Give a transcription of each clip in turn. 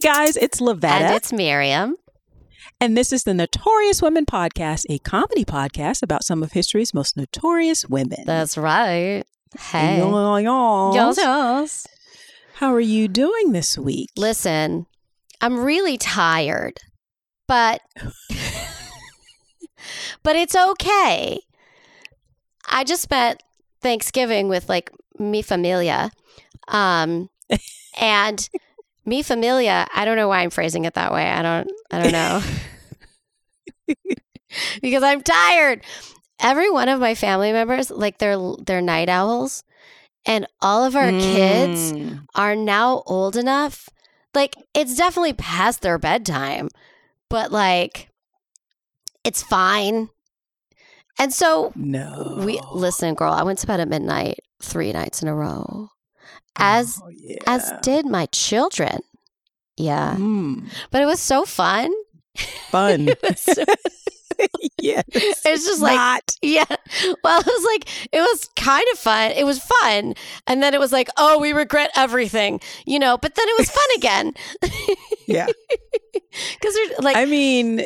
guys, it's Lavetta. And it's Miriam. And this is the Notorious Women Podcast, a comedy podcast about some of history's most notorious women. That's right. Hey. Y'all. Yes. How are you doing this week? Listen, I'm really tired, but but it's okay. I just spent Thanksgiving with like mi familia. Um and mi familia, I don't know why I'm phrasing it that way. I don't I don't know. because I'm tired. Every one of my family members, like they're they're night owls, and all of our kids Mm. are now old enough. Like it's definitely past their bedtime, but like it's fine. And so No. we listen, girl. I went to bed at midnight three nights in a row, as Oh, yeah. as did my children. Yeah, Mm. but it was so fun. Fun. It was so- yes. It's just like Not. Yeah. Well, it was like, it was kind of fun. It was fun. And then it was like, oh, we regret everything, you know, but then it was fun again. Yeah. Because like, I mean,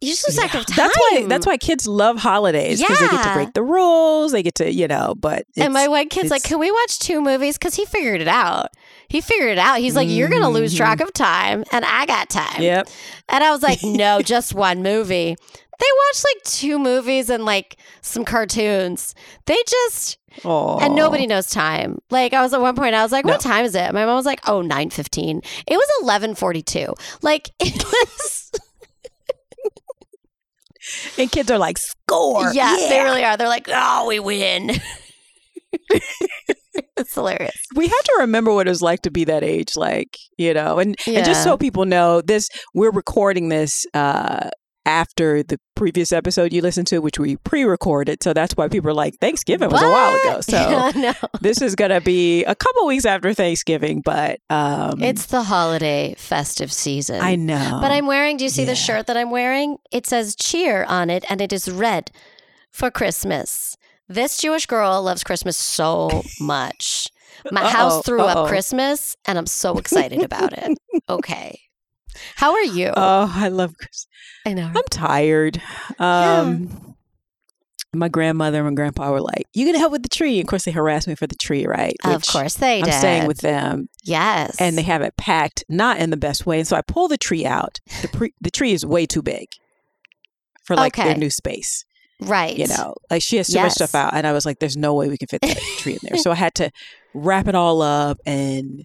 you just lose track yeah. of time. that's why that's why kids love holidays because they get to break the rules. They get to, you know, but And my one kid's like, can we watch two movies? Because he figured it out. He figured it out. He's like, you're going to lose Mhm. track of time. And I got time. Yep. And I was like, no, just one movie. They watched like two movies and like some cartoons. They just, Oh. and nobody knows time. Like I was at one point, I was like, "What time is it?" My mom was like, "Oh, 9.15. It was eleven forty-two. Like it was. And kids are like, score. yeah, they really are. They're like, "Oh, we win." it's hilarious. we have to remember what it was like to be that age like you know and, and just so people know this we're recording this uh after the previous episode you listened to which we pre-recorded so that's why people are like thanksgiving was a while ago so no, this is gonna be a couple weeks after thanksgiving but um it's the holiday festive season. i know But I'm wearing. Do you see Yeah. the shirt that I'm wearing? It says cheer on it, and it is red for Christmas. This Jewish girl loves Christmas so much. My Uh-oh, house threw uh-oh. up Christmas, and I'm so excited about it. Okay. How are you? oh i love Chris. I know. i'm tired um my grandmother and my grandpa were like you gonna help with the tree and of course they harassed me for the tree right Of Which course they i'm did. staying with them Yes. and they have it packed not in the best way. And so I pull the tree out. The pre- the tree is way too big for like Okay. their new space. right. You know, like she has too much stuff out, and I was like, "There's no way we can fit that tree in there." So I had to wrap it all up, and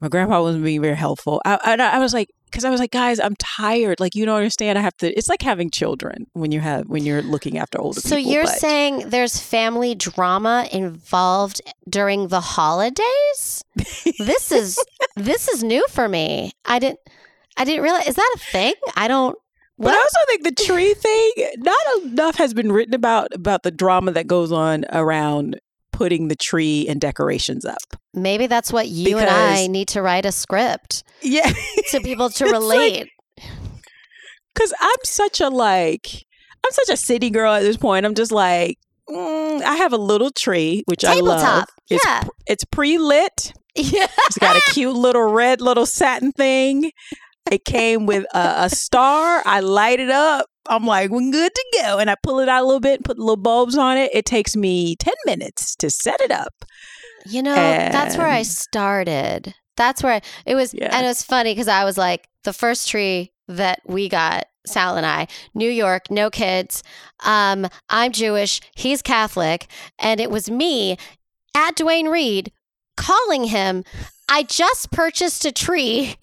my grandpa wasn't being very helpful. I, I, I was like, because I was like, guys, I'm tired. Like you don't understand. I have to. It's like having children when you have when you're looking after older So people. you're but- saying there's family drama involved during the holidays? this is this is new for me. I didn't I didn't realize is that a thing? I don't But I also think the tree thing, not enough has been written about about the drama that goes on around putting the tree and decorations up. maybe that's what you and I need to write a script Yeah, to people to relate. because I'm such a like, I'm such a city girl at this point. I'm just like, mm, I have a little tree which I love. It's Yeah. it's pre lit. yeah. It's got a cute little red little satin thing. It came with a, a star. I light it up. I'm like, we're good to go. And I pull it out a little bit, and put little bulbs on it. It takes me 10 minutes to set it up. You know, that's where I started. That's where I, it was, Yeah. and it was funny because I was like, the first tree that we got, Sal and I, New York, no kids. Um, I'm Jewish, he's Catholic, and it was me at Duane Reade calling him. I just purchased a tree.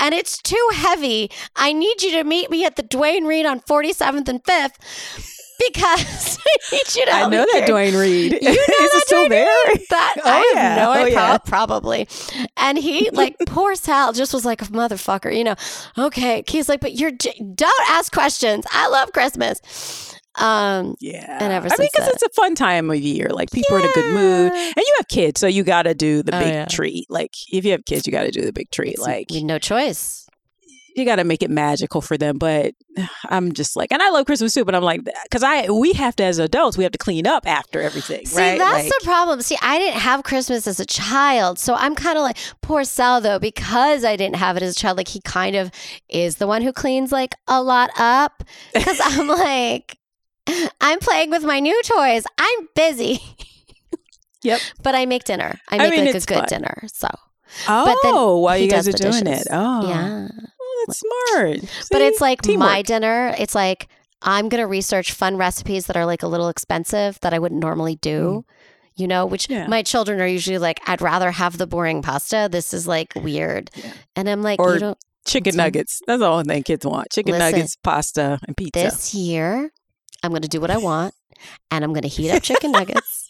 And it's too heavy. I need you to meet me at the Duane Reade on 47th and 5th because I need you to I know that Duane Reade. You know Is that it still Dwayne there? Reed? That Oh, I have no Oh, idea. yeah. Probably. And he like poor Sal just was like a motherfucker, you know. Okay, he's like, but you're don't ask questions. I love Christmas. Um, Yeah. And ever I mean, because it's a fun time of year. Like people are in a good mood. And you have kids, so you got to do the Oh, big yeah. tree. Like if you have kids, you got to do the big treat. it's- Like, we no choice. you got to make it magical for them. But I'm just like, and I love Christmas too. But I'm like, because I we have to as adults, we have to clean up after everything. See, right? that's Like, the problem. See, I didn't have Christmas as a child. So I'm kind of like, poor Sal, though, because I didn't have it as a child. Like, he kind of is the one who cleans like a lot up. Because I'm like, I'm playing with my new toys. I'm busy. Yep. But I make dinner. I I make mean, like a good fun. dinner. So, oh, but then while you guys are doing dishes. it. Oh, yeah. Oh, that's smart. But it's like my dinner. It's like I'm going to research fun recipes that are like a little expensive that I wouldn't normally do. You know, which Mm. Yeah. my children are usually like, I'd rather have the boring pasta. This is like weird. Yeah. And I'm like, Or you don't, chicken nuggets. That's the only thing kids want. Chicken Listen, nuggets, pasta, and pizza. this year, I'm going to do what I want and I'm going to heat up chicken nuggets.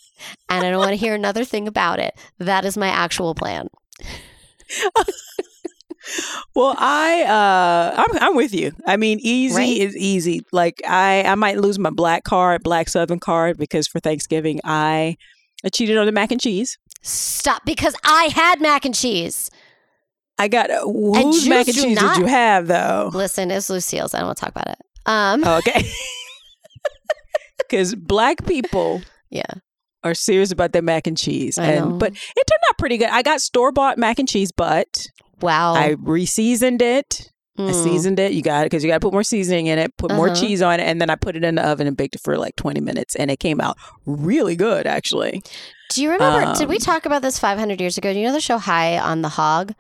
And I don't want to hear another thing about it. That is my actual plan. Well, I uh I'm I'm with you. I mean, easy Right? is easy. Like I I might lose my black card, black southern card because for Thanksgiving I I cheated on the mac and cheese. Stop because I had mac and cheese. I got uh, whose mac and cheese not- did you have though? Listen, it's Lucille's. I don't want to talk about it. Um, Oh, okay. Cuz black people yeah. are serious about their mac and cheese. I and know. but it turned out pretty good. I got store-bought mac and cheese, but Wow. I re-seasoned it. I Mm. seasoned it. You got it because you got to put more seasoning in it, put more Uh-huh. cheese on it, and then I put it in the oven and baked it for like 20 minutes, and it came out really good, actually. Do you remember? did we Um, talk about this 500 years ago? Do you know the show High on the Hog?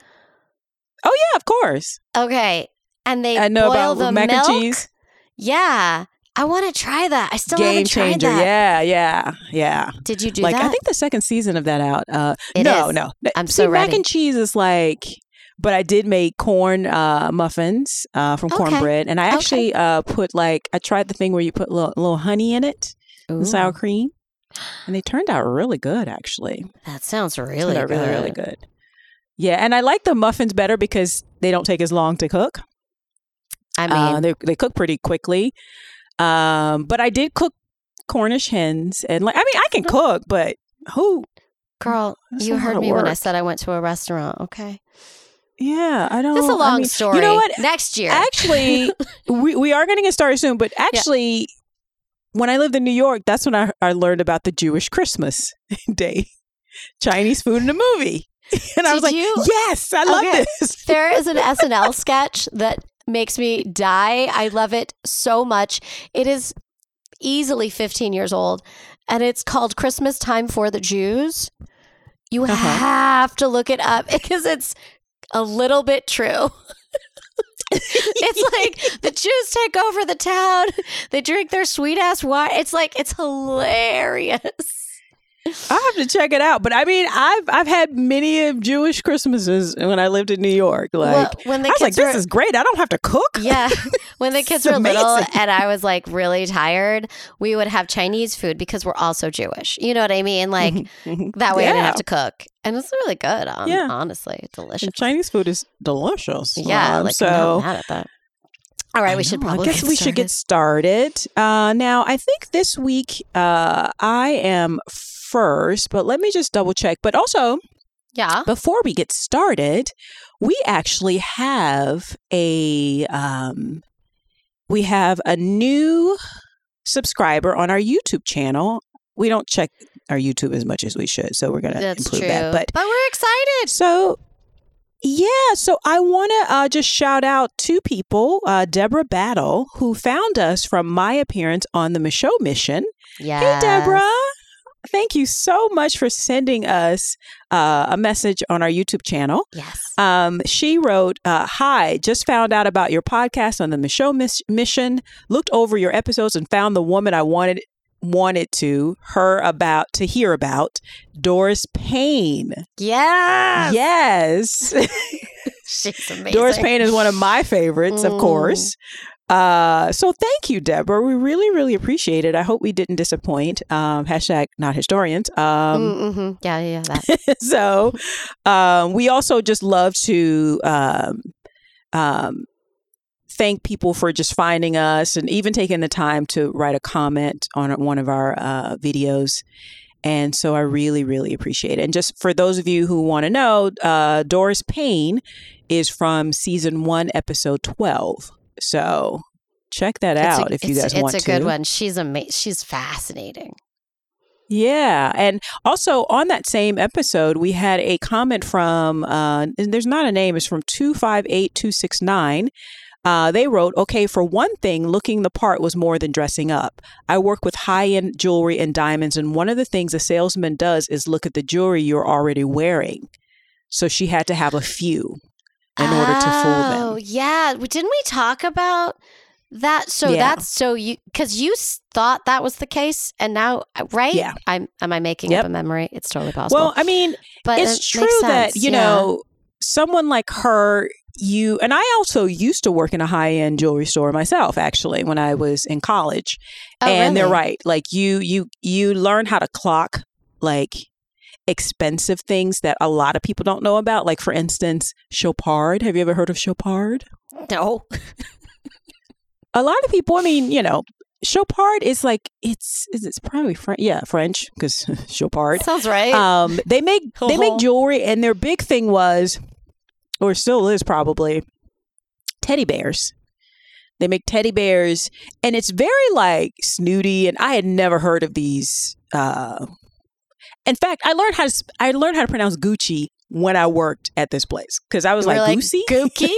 Oh yeah, of course. Okay, and they I know boil about the mac milk. and cheese. Yeah, I want to try that. I still Game haven't tried changer. that. Yeah, yeah, yeah. Did you do like that? I think the second season of that out. Uh, It no, is. no. I'm See, so mac and cheese is like. But I did make corn uh, muffins uh, from Okay. cornbread, and I Okay. actually uh, put like I tried the thing where you put a little, little honey in it, and sour cream, and they turned out really good. Actually, that sounds really good. really, really good. Yeah, and I like the muffins better because they don't take as long to cook. I mean, uh, they they cook pretty quickly. Um, but I did cook Cornish hens, and like I mean, I can cook, but who? girl, that's you heard me when I said I went to a restaurant. Okay, Yeah, I don't. this is a I long mean, story. You know what? Next year, Actually, we we are going to get started soon. But actually, when I lived in New York, that's when I I learned about the Jewish Christmas Day, Chinese food in a movie, and I was like, you? yes, I love Okay. this. there is an SNL sketch that makes me die. I love it so much. It is easily 15 years old and it's called Christmas Time for the Jews. You Uh-huh. have to look it up because it's a little bit true. it's like the Jews take over the town. They drink their sweet ass wine. It's like it's hilarious. I have to check it out. But I mean, I've I've had many of Jewish Christmases when I lived in New York. Like Well, when the I was like, this were- is great. I don't have to cook. Yeah. When the kids were little and I was like really tired, we would have Chinese food because we're also Jewish. You know what I mean? Like that way I didn't have to cook. And it's really good. Um, Yeah. Honestly, delicious. And Chinese food is delicious. Yeah. Um, like, so I'm not mad at that. All right. I We should probably I guess we should get started. Uh, now, I think this week uh, I am first, but let me just double check. But also, Yeah. before we get started, we actually have a um, we have a new subscriber on our YouTube channel. We don't check our YouTube as much as we should, so we're gonna That's improve true. that. But but we're excited. so, yeah, so I want to uh, just shout out two people uh, Deborah Battle, who found us from my appearance on the Michaud Mission. Yeah. Hey, Deborah. Thank you so much for sending us uh, a message on our YouTube channel. Yes. Um, she wrote, uh, "Hi, just found out about your podcast on the Michaud Miss- Mission. Looked over your episodes and found the woman I wanted wanted to her about to hear about, Doris Payne. Yes. Yes, She's amazing. Doris Payne is one of my favorites, of Mm. course. Uh, so thank you, Deborah. We really, really appreciate it. I hope we didn't disappoint. Um, hashtag not historians. Um, Mm-hmm. Yeah. Yeah. That. so um, we also just love to um, um, thank people for just finding us and even taking the time to write a comment on one of our uh, videos And so I really, really appreciate it. And just for those of you who want to know, uh, Doris Payne is from season one, episode 12. So check that It's a- out if you guys want to. It's a good one. She's amazing. She's fascinating. Yeah. And also on that same episode, we had a comment from, uh, and there's not a name, it's from 258269. Uh, they wrote, okay, for one thing, looking the part was more than dressing up. I work with high end jewelry and diamonds, and one of the things a salesman does is look at the jewelry you're already wearing. So she had to have a few in order to fool Oh, them. yeah. Didn't we talk about that? So Yeah. that's so you because you thought that was the case, and now uh, right? Yeah. I'm. Am I making Yep. up a memory? It's totally possible. Well, I mean, but it's it true that you yeah. know someone like her you and i also used to work in a high-end jewelry store myself actually when i was in college. Oh, and they're right like you you you learn how to clock like expensive things that a lot of people don't know about. Like for instance chopard. Have you ever heard of chopard? No. a lot of people i mean you know chopard is like it's is it's probably french yeah french because chopard Sounds right. um they make they Oh. make jewelry and their big thing was or still is probably teddy bears they make teddy bears and it's very like snooty and i had never heard of these uh in fact i learned how to i learned how to pronounce gucci when i worked at this place because i was like, like, Gucci? Gookie?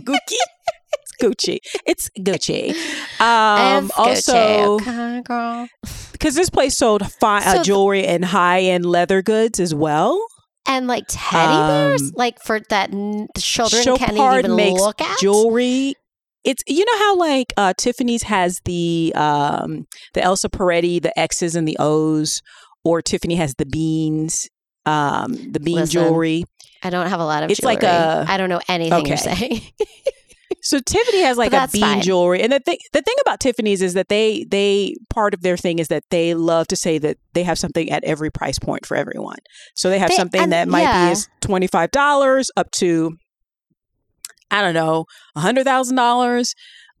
Gucci? gucci it's gucci um It's also Gucci, okay, girl. because this place sold fine So uh, jewelry and high end leather goods as well. And like teddy bears, Um, like for that n- the children can't even makes look at. jewelry. It's you know how like uh, Tiffany's has the um, the Elsa Peretti, the X's and the O's, or Tiffany has the beans, um, the bean Listen, jewelry. I don't have a lot of. It's like jewelry. a- I don't know anything you're saying. So Tiffany has like a bean fine. jewelry, and the thing the thing about Tiffany's is that they they part of their thing is that they love to say that they have something at every price point for everyone. So they have They- something that might yeah. be as twenty five dollars up to I don't know a hundred thousand dollars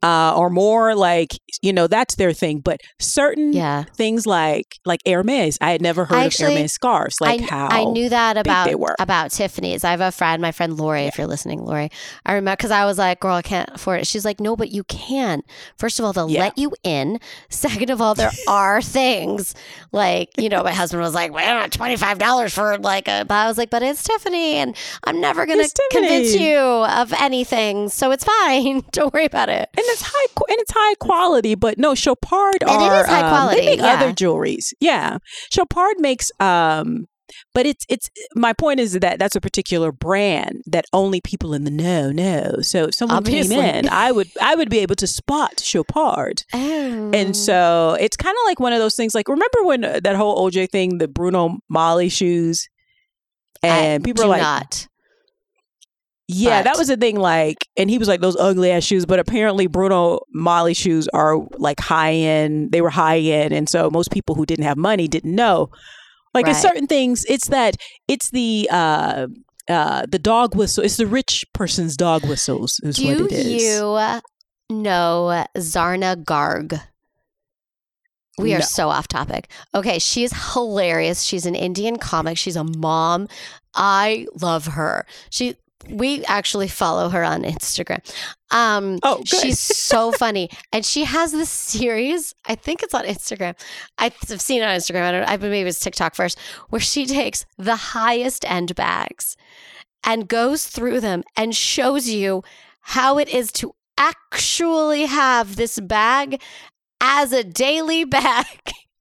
uh, or more. Like you know that's their thing. But certain yeah, things like like Hermes, I had never heard Actually, of Hermes scarves. Like I, how I knew that about about Tiffany's. I have a friend, my friend Lori. If you're listening, Lori, I remember because I was like, "Girl, I can't afford it." She's like, "No, but you can. First of all, they'll Yeah. let you in. Second of all, there are things like you know." My husband was like, "Well, twenty five dollars for like a," but I was like, "But it's Tiffany, and I'm never gonna convince you of anything, so it's fine. Don't worry about it." and it's high and it's high quality, but no, Chopard it are is high um, quality, They make yeah. other jewelries, yeah. Chopard makes, um, but it's it's. My point is that that's a particular brand that only people in the know know. So if someone Obviously. came in, I would I would be able to spot Chopard. Oh. And so it's kind of like one of those things. Like remember when uh, that whole OJ thing, the Bruno Magli shoes, and I people are like, not. Yeah, that was the thing. Like, and he was like those ugly ass shoes, but apparently Bruno Magli shoes are like high end. They were high end, and so most people who didn't have money didn't know. Like, it's Right. certain things. It's that it's the uh uh the dog whistle. It's the rich person's dog whistles. Is Do what it is. you know Zarna Garg? We are No. so off topic. Okay, she's hilarious. She's an Indian comic. She's a mom. I love her. She we actually follow her on Instagram. Um Oh, good. she's so funny. And she has this series, I think it's on Instagram. I've seen it on Instagram. I don't know. I maybe it was TikTok first, where she takes the highest end bags and goes through them and shows you how it is to actually have this bag as a daily bag.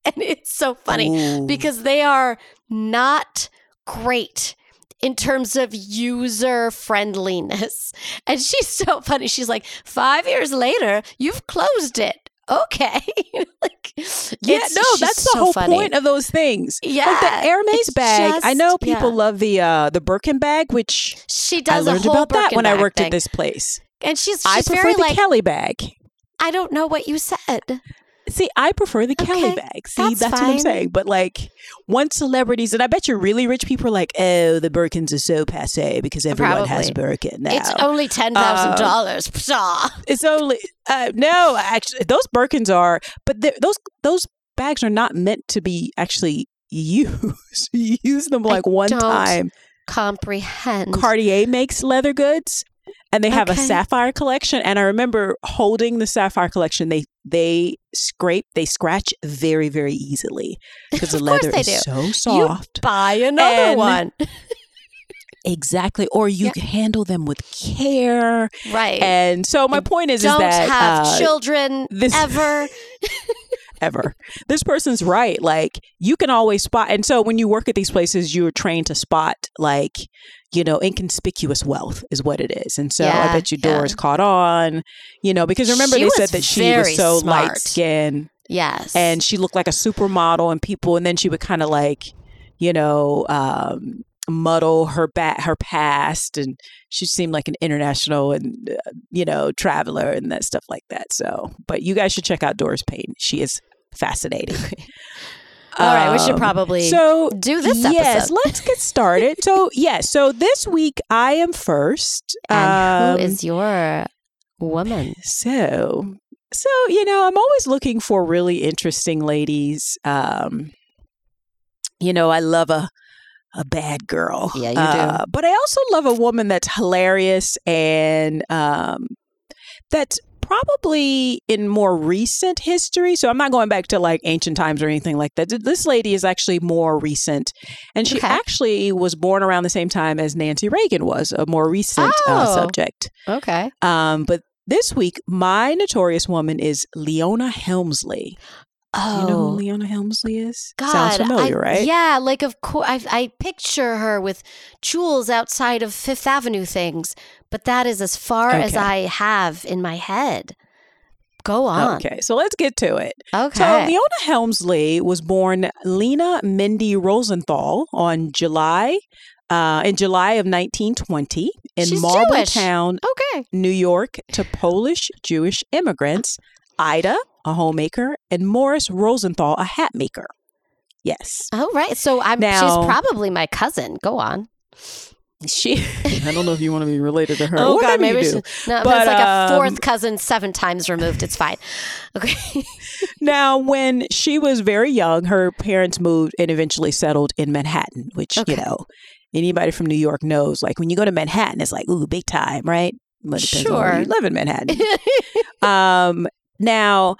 And it's so funny Ooh. because they are not great in terms of user friendliness. And she's so funny. She's like, five years later, you've closed it. Okay. like, yeah, no, that's the so whole funny. point of those things. Yeah. like the Hermes bag. I know people yeah. love the uh the Birkin bag, which She I does a learned whole about that when I worked bag at this place. And she's, I she's prefer very the like, Kelly bag. I don't know what you said. See, I prefer the Kelly Okay, bag. See, that's that's, what I'm saying. But like, once celebrities, and I bet you really rich people are like, oh, the Birkins are so passe because everyone has Probably. Birkin now. It's only ten thousand dollars. Pshaw. It's only uh, no, actually, those Birkins are, but those those bags are not meant to be actually used. you use them like one don't time. Comprehend. Cartier makes leather goods and they have a sapphire collection and I remember holding the sapphire collection they they scrape they scratch very very easily because the leather is do. so soft. Buy another And- one. Exactly. Or you handle them with care. Right. And so my And point is, is don't that have uh, children this- ever. ever. This person's right. Like you can always spot. And so when you work at these places, you're trained to spot like, you know, inconspicuous wealth is what it is. And so Yeah, I bet you yeah. Doris caught on, you know, because remember She they said that she was so smart. light skinned Yes. and she looked like a supermodel and people, and then she would kind of like, you know, um, muddle her back her past and she seemed like an international and uh, you know traveler and that stuff like that so but you guys should check out doris payne she is fascinating All right, we should Um, probably so do this yes let's get started so yes so this week i am first and who Um, is your woman? so so you know i'm always looking for really interesting ladies um you know i love a a bad girl Yeah, you do. Uh, but i also love a woman that's hilarious and um that's probably in more recent history so i'm not going back to like ancient times or anything like that this lady is actually more recent and she Okay. actually was born around the same time as nancy reagan was a more recent uh, Oh. subject Okay. um, but this week, my notorious woman is Leona Helmsley. Oh. You know who Leona Helmsley is? God, Sounds familiar, I- right? Yeah, like of course, I, I picture her with jewels outside of Fifth Avenue things, but that is as far as I have in my head. Go on. Okay, so let's get to it. Okay. So Leona Helmsley was born Lena Mindy Rosenthal on July, uh, in July of 1920 in She's Marbletown, okay. New York, to Polish Jewish immigrants, Ida, a homemaker, and Morris Rosenthal, a hat maker. Yes. Oh, right. So I'm Now- she's probably my cousin. Go on. She, I don't know if you want to be related to her. Oh God, maybe maybe you she, no, but it's like a um, fourth cousin seven times removed. It's fine. Okay. Now, when she was very young, her parents moved and eventually settled in Manhattan, which, Okay. you know, anybody from New York knows. Like when you go to Manhattan, it's like, ooh, big time, right? But it depends on where Sure. you live in Manhattan. um, now,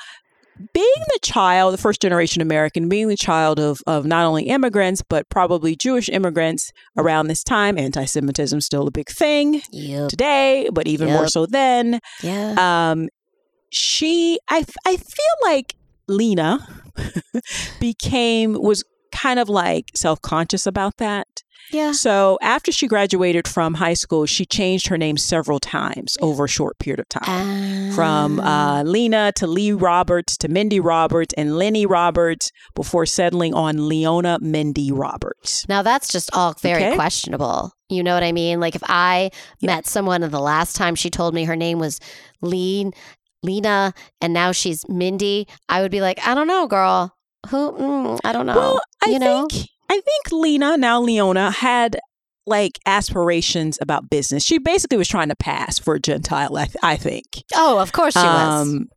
being the child, the first generation American, being the child of, of not only immigrants, but probably Jewish immigrants around this time, anti Semitism still a big thing yep. today, but even more so then. Yeah. um she i i feel like lena became was kind of like self-conscious about that Yeah. so after she graduated from high school she changed her name several times over a short period of time from Ah. uh, lena to lee roberts to mindy roberts and lenny roberts before settling on leona mindy roberts Now that's just all very Okay. questionable. You know what I mean? Like if I Yeah. met someone and the last time she told me her name was Lean, Lena, and now she's Mindy, I would be like, I don't know, girl. Who? Mm, I don't know. Well, I you know? think I think Lena, now Leona, had like aspirations about business. She basically was trying to pass for a Gentile, I, I think. oh, of course she was. Um,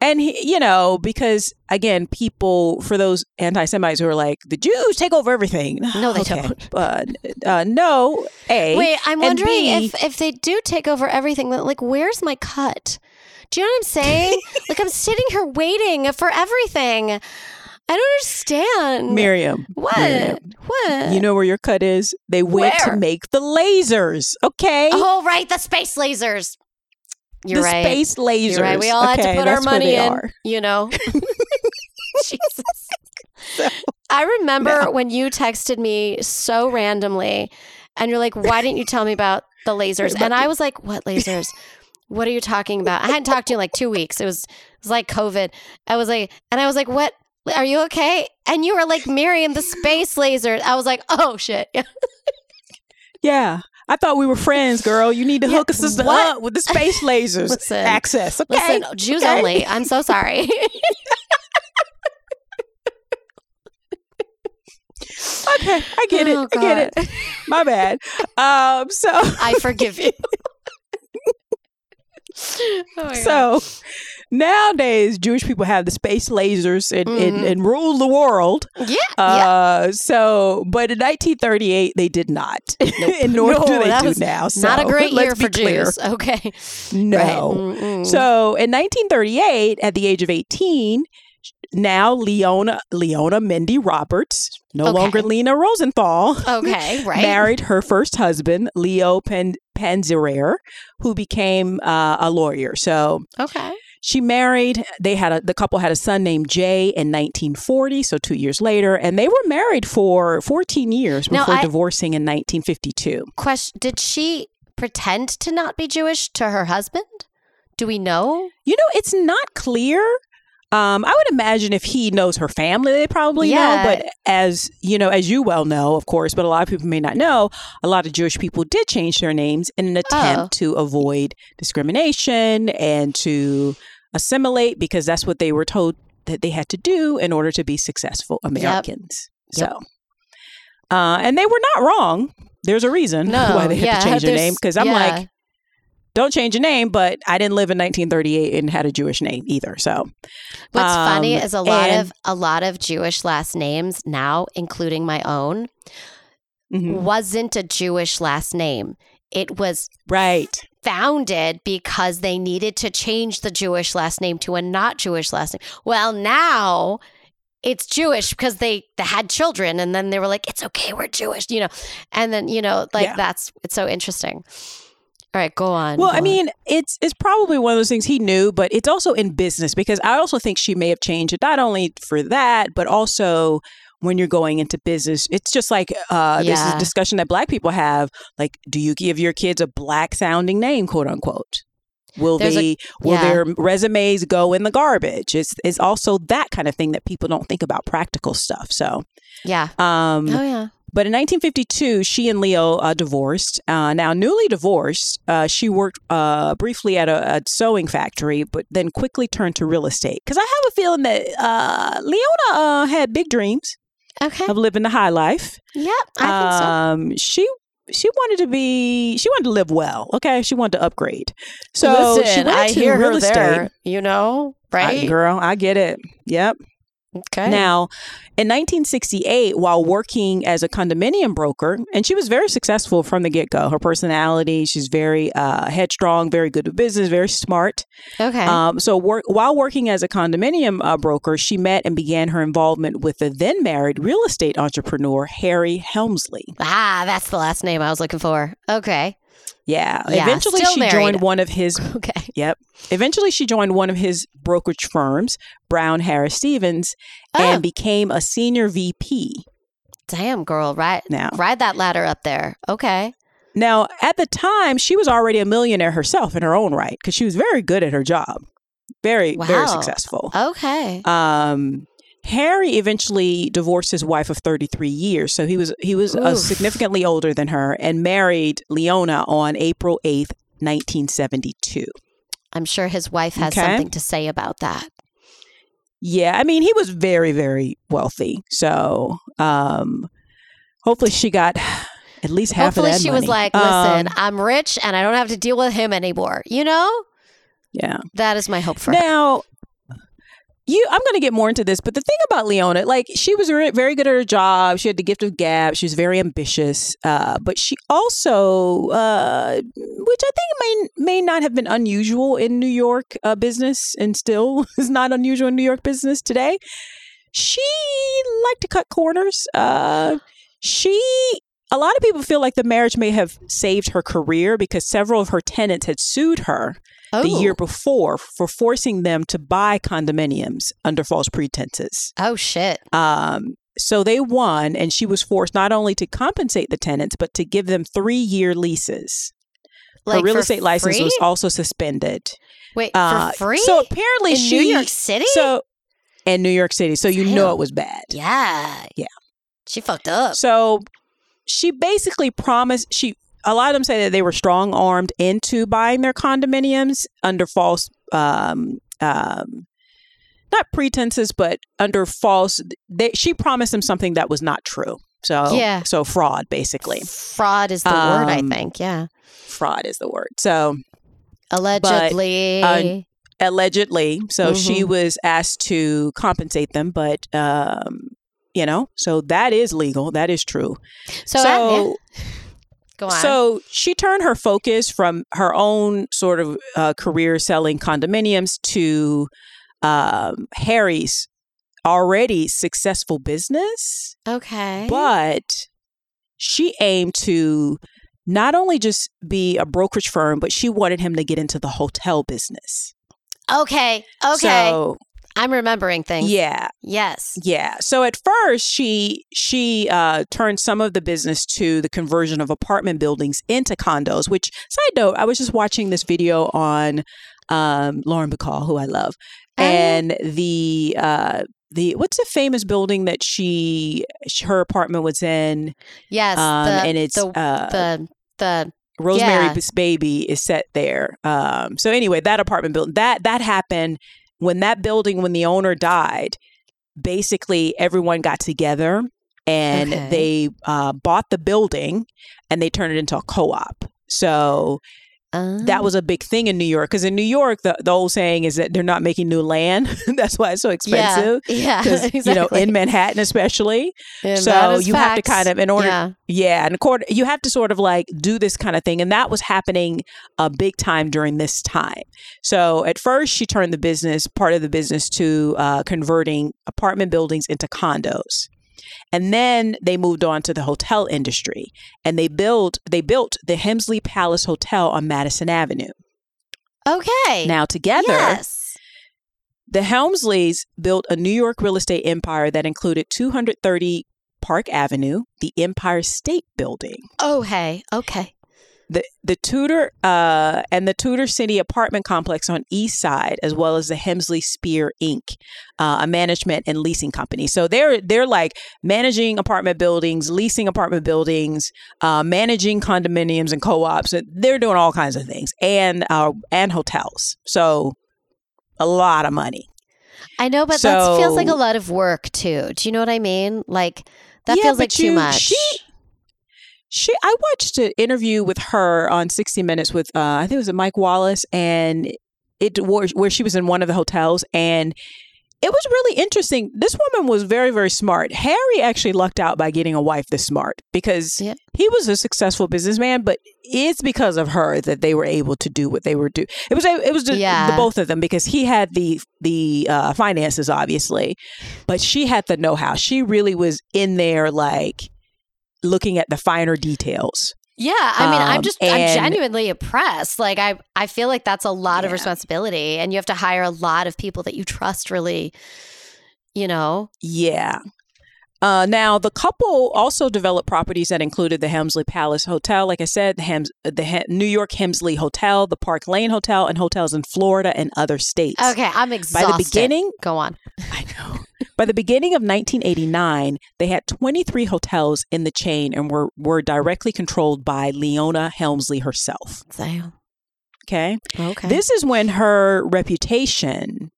and he, you know, because again, people for those anti-Semites who are like the Jews take over everything. No, they Okay, don't. But uh, no, a Wait, I'm wondering B- if if they do take over everything, like where's my cut? Do you know what I'm saying? like I'm sitting here waiting for everything. I don't understand. Miriam. what? Miriam, What? You know where your cut is? They went Where? to make the lasers. Okay, Oh, right, the space lasers. You're the right. space lasers. You're right. We all had to put our money in. are. You know. Jesus. I remember Now- when you texted me so randomly, and you're like, "Why didn't you tell me about the lasers?" And I was like, "What lasers? What are you talking about?" I hadn't talked to you in like two weeks. It was it was like COVID. I was like, and I was like, "What? Are you okay?" And you were like, "Miriam, the space lasers." I was like, "Oh shit." Yeah. I thought we were friends, girl. You need to Yeah, hook us sister what? up with the space lasers Listen. access. Okay. Listen, Jews okay. only. I'm so sorry. Okay, I get it. Oh, I get it. My bad. Um, so I forgive you. Oh my God. So nowadays, Jewish people have the space lasers and, and, Mhm. and rule the world. yeah, yeah. Uh, so, but in 1938, they did not. and nor No, do they do now. So Not a great year for clear. Jews. Okay. No. Right. So in 1938, at the age of 18, now Leona Leona Mindy Roberts, no Okay. longer Lena Rosenthal, okay, right. married her first husband, Leo Pan- Panzirer, who became uh, a lawyer. So Okay. she married. They had a the couple had a son named Jay in 1940, so two years later, and they were married for 14 years Now, before I- divorcing in 1952. Question: Did she pretend to not be Jewish to her husband? Do we know? You know, it's not clear. Um, I would imagine if he knows her family, they probably Yeah. know. But as you know, as you well know, of course, but a lot of people may not know, a lot of Jewish people did change their names in an attempt Oh. to avoid discrimination and to assimilate because that's what they were told that they had to do in order to be successful Americans. Yep. So, uh, and they were not wrong. There's a reason No. why they had yeah, to change their name because I'm yeah. like, don't change your name, but I didn't live in 1938 and had a Jewish name either. So What's funny Um, is a lot and- of a lot of Jewish last names now, including my own, mhm. wasn't a Jewish last name. It was right, founded because they needed to change the Jewish last name to a not Jewish last name. Well, now it's Jewish because they, they had children and then they were like, it's okay, we're Jewish, you know. And then, you know, like Yeah. that's it's so interesting. All right, go on. Well, go I on. mean, it's it's probably one of those things he knew, but it's also in business because I also think she may have changed it not only for that, but also when you're going into business. It's just like uh, this is a discussion that Black people have. Like, do you give your kids a black sounding name, quote unquote? Will There's a- they will yeah. their resumes go in the garbage? It's it's also that kind of thing that people don't think about practical stuff. So, yeah. um, Oh yeah. But in 1952, she and Leo uh, divorced. Uh, now, newly divorced, uh, she worked uh, briefly at a, a sewing factory, but then quickly turned to real estate. Because I have a feeling that uh, Leona uh, had big dreams Okay. of living the high life. Yep. I think so. Um, she she wanted to be she wanted to live well. Okay, she wanted to upgrade. So she went to real estate. You know, I- right? girl, I get it. Yep. Okay. Now, in 1968, while working as a condominium broker, and she was very successful from the get go. Her personality, she's very uh, headstrong, very good at business, very smart. okay. Um, so, work, while working as a condominium uh, broker, she met and began her involvement with the then married real estate entrepreneur Harry Helmsley. ah, that's the last name I was looking for. Okay. Yeah. Yeah, Eventually, she joined one of his Okay. Yep. Eventually, she joined one of his brokerage firms, Brown Harris Stevens, Oh, and became a senior VP. damn, girl. Right. Now, Ride that ladder up there. Okay. now at the time, she was already a millionaire herself in her own right because she was very good at her job, very very successful. Okay. Um, Harry eventually divorced his wife of 33 years, so he was he was uh, significantly older than her, and married Leona on April 8th, 1972. I'm sure his wife has Okay. something to say about that. Yeah, I mean, he was very, very wealthy. So, um, hopefully, she got at least half Hopefully, of that she was like, listen, Um, I'm rich and I don't have to deal with him anymore. You know? yeah. That is my hope for her. You, I'm going to get more into this, but the thing about Leona, like, she was re- very good at her job. She had the gift of gab. She was very ambitious, uh, but she also, uh, which I think may may not have been unusual in New York uh, business, and still is not unusual in New York business today. She liked to cut corners. Uh, she a lot of people feel like the marriage may have saved her career because several of her tenants had sued her oh. the year before for forcing them to buy condominiums under false pretenses. Oh, shit. Um, so they won, and she was forced not only to compensate the tenants, but to give them three year leases. Like her real estate license free? was also suspended. Wait, Uh, for free? So apparently in she. New York City? So in New York City. So you know it was bad. yeah. Yeah. She fucked up. So she basically promised she a lot of them say that they were strong armed into buying their condominiums under false um um not pretenses but under false they, she promised them something that was not true. So Yeah. so fraud basically. Fraud is the word, I Um, think. Yeah. Fraud is the word. So Allegedly. uh, allegedly. So she Mhm. was asked to compensate them, but um, you know, so that is legal. That is true. so, so yeah. go on. So she turned her focus from her own sort of uh, career selling condominiums to um, Harry's already successful business, okay. but she aimed to not only just be a brokerage firm, but she wanted him to get into the hotel business. okay. Okay. So, I'm remembering things. yeah, Yes. Yeah. So at first she she uh, turned some of the business to the conversion of apartment buildings into condos. Which side note, I was just watching this video on um, Lauren Bacall, who I love, Oh, and the uh, the what's the famous building that she her apartment was in, Yes. um, the, and it's the, uh, the the Rosemary yeah. Baby is set there. Um, so anyway, that apartment building that that happened when that building when the owner died. Basically, everyone got together and Okay. they uh, bought the building and they turned it into a co-op. So that uh, was a big thing in New York because in New York, the, the old saying is that they're not making new land. That's why it's so expensive. Yeah. Yeah. Because exactly. you know, in Manhattan especially, And so that you have to kind of in order Yeah. yeah, and accord, you have to sort of like do this kind of thing, and that was happening a big time during this time. So at first, she turned the business, part of the business, to uh, converting apartment buildings into condos, and then they moved on to the hotel industry, and they built they built the Helmsley Palace Hotel on Madison Avenue. Okay. Now together, Yes. the Helmsleys built a New York real estate empire that included 230 Park Avenue, the Empire State Building. Oh, hey. Okay. The the Tudor uh, and the Tudor City apartment complex on East Side, as well as the Helmsley Spear Inc., uh, a management and leasing company. So they're they're like managing apartment buildings, leasing apartment buildings, uh, managing condominiums and co-ops. They're doing all kinds of things, and uh, and hotels. So a lot of money. I know, but that feels like a lot of work too. Do you know what I mean? Like that Yeah, feels like too much. she- She, I watched an interview with her on 60 Minutes with, uh, I think it was Mike Wallace, and it where, where she was in one of the hotels, and it was really interesting. This woman was very, very smart. Harry actually lucked out by getting a wife this smart because Yeah. he was a successful businessman, but it's because of her that they were able to do what they were do. It was it was the, Yeah. the both of them because he had the the uh, finances obviously, but she had the know how. She really was in there like looking at the finer details. yeah, I mean, I'm Um, just I'm genuinely impressed. Like I I feel like that's a lot of responsibility and you have to hire a lot of people that you trust really, you know. Yeah. Uh, now the couple also developed properties that included the Helmsley Palace Hotel, like I said, the, Hems- the He- New York Helmsley Hotel, the Park Lane Hotel, and hotels in Florida and other states. Okay, I'm excited. By the beginning, Go on. I know. By the beginning of 1989, they had 23 hotels in the chain and were were directly controlled by Leona Helmsley herself. So, Okay, okay. this is when her reputation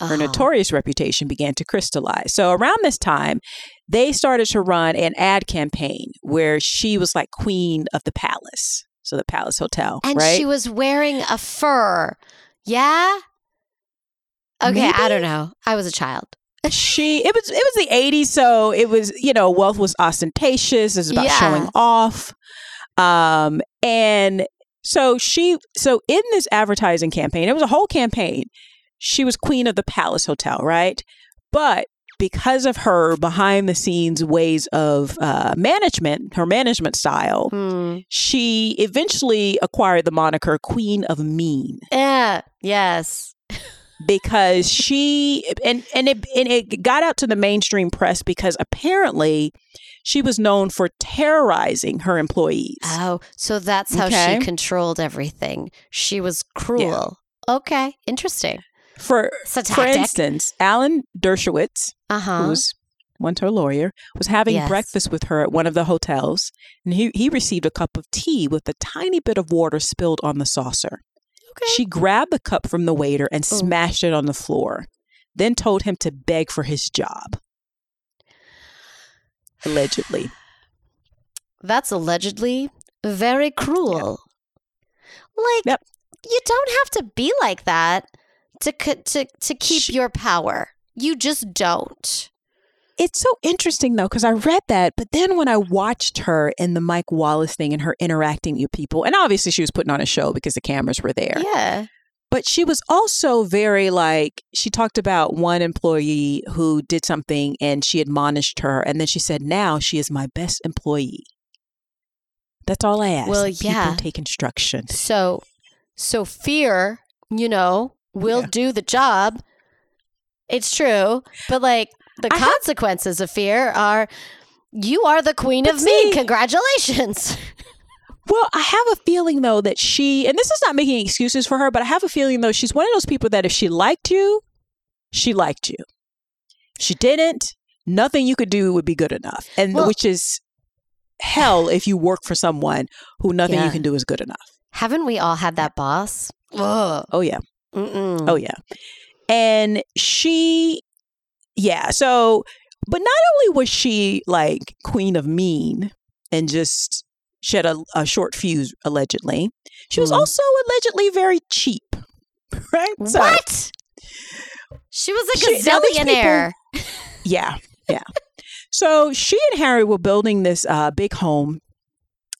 her Uh-huh. notorious reputation began to crystallize. So around this time, they started to run an ad campaign where she was like queen of the palace. So the Palace Hotel, And right? she was wearing a fur. Yeah? Okay, I don't know. I was a child. She it was it was the 80s so it was you know wealth was ostentatious it was about Yeah. showing off um and so she so in this advertising campaign it was a whole campaign she was queen of the palace hotel right but because of her behind the scenes ways of uh, management her management style Hmm. she eventually acquired the moniker queen of mean Yeah. Yes. because she and and it and it got out to the mainstream press because apparently she was known for terrorizing her employees. Oh, so that's how Okay. she controlled everything. She was cruel. Okay, interesting. for for instance, Alan Dershowitz, Uh huh. who was once her lawyer, was having Yes. breakfast with her at one of the hotels, and he he received a cup of tea with a tiny bit of water spilled on the saucer. Okay. She grabbed the cup from the waiter and Oh. smashed it on the floor, then told him to beg for his job. Allegedly. That's allegedly very cruel. Like, Yep. you don't have to be like that to to to keep Sh- your power. You just don't. It's so interesting though, because I read that, but then when I watched her in the Mike Wallace thing and her interacting with people, and obviously she was putting on a show because the cameras were there. Yeah. But she was also very like, she talked about one employee who did something and she admonished her. And then she said, now she is my best employee. That's all I ask. Well, that people yeah. take instruction. So so fear, you know, will Yeah. do the job. It's true, but like the I have- consequences of fear are you are the queen But of me. see- Congratulations. Well, I have a feeling though that she, and this is not making excuses for her, but I have a feeling though she's one of those people that if she liked you, she liked you. If she didn't, nothing you could do would be good enough. And Well- which is hell if you work for someone who nothing Yeah. you can do is good enough. Haven't we all had that boss? Ugh. Oh yeah. Mm-mm. Oh yeah. And she yeah, so but not only was she like queen of mean and just she had a, a short fuse allegedly, she was Hmm. also allegedly very cheap. Right? So, what? She was a She- now these gazillionaire. yeah, yeah. so she and Harry were building this uh, big home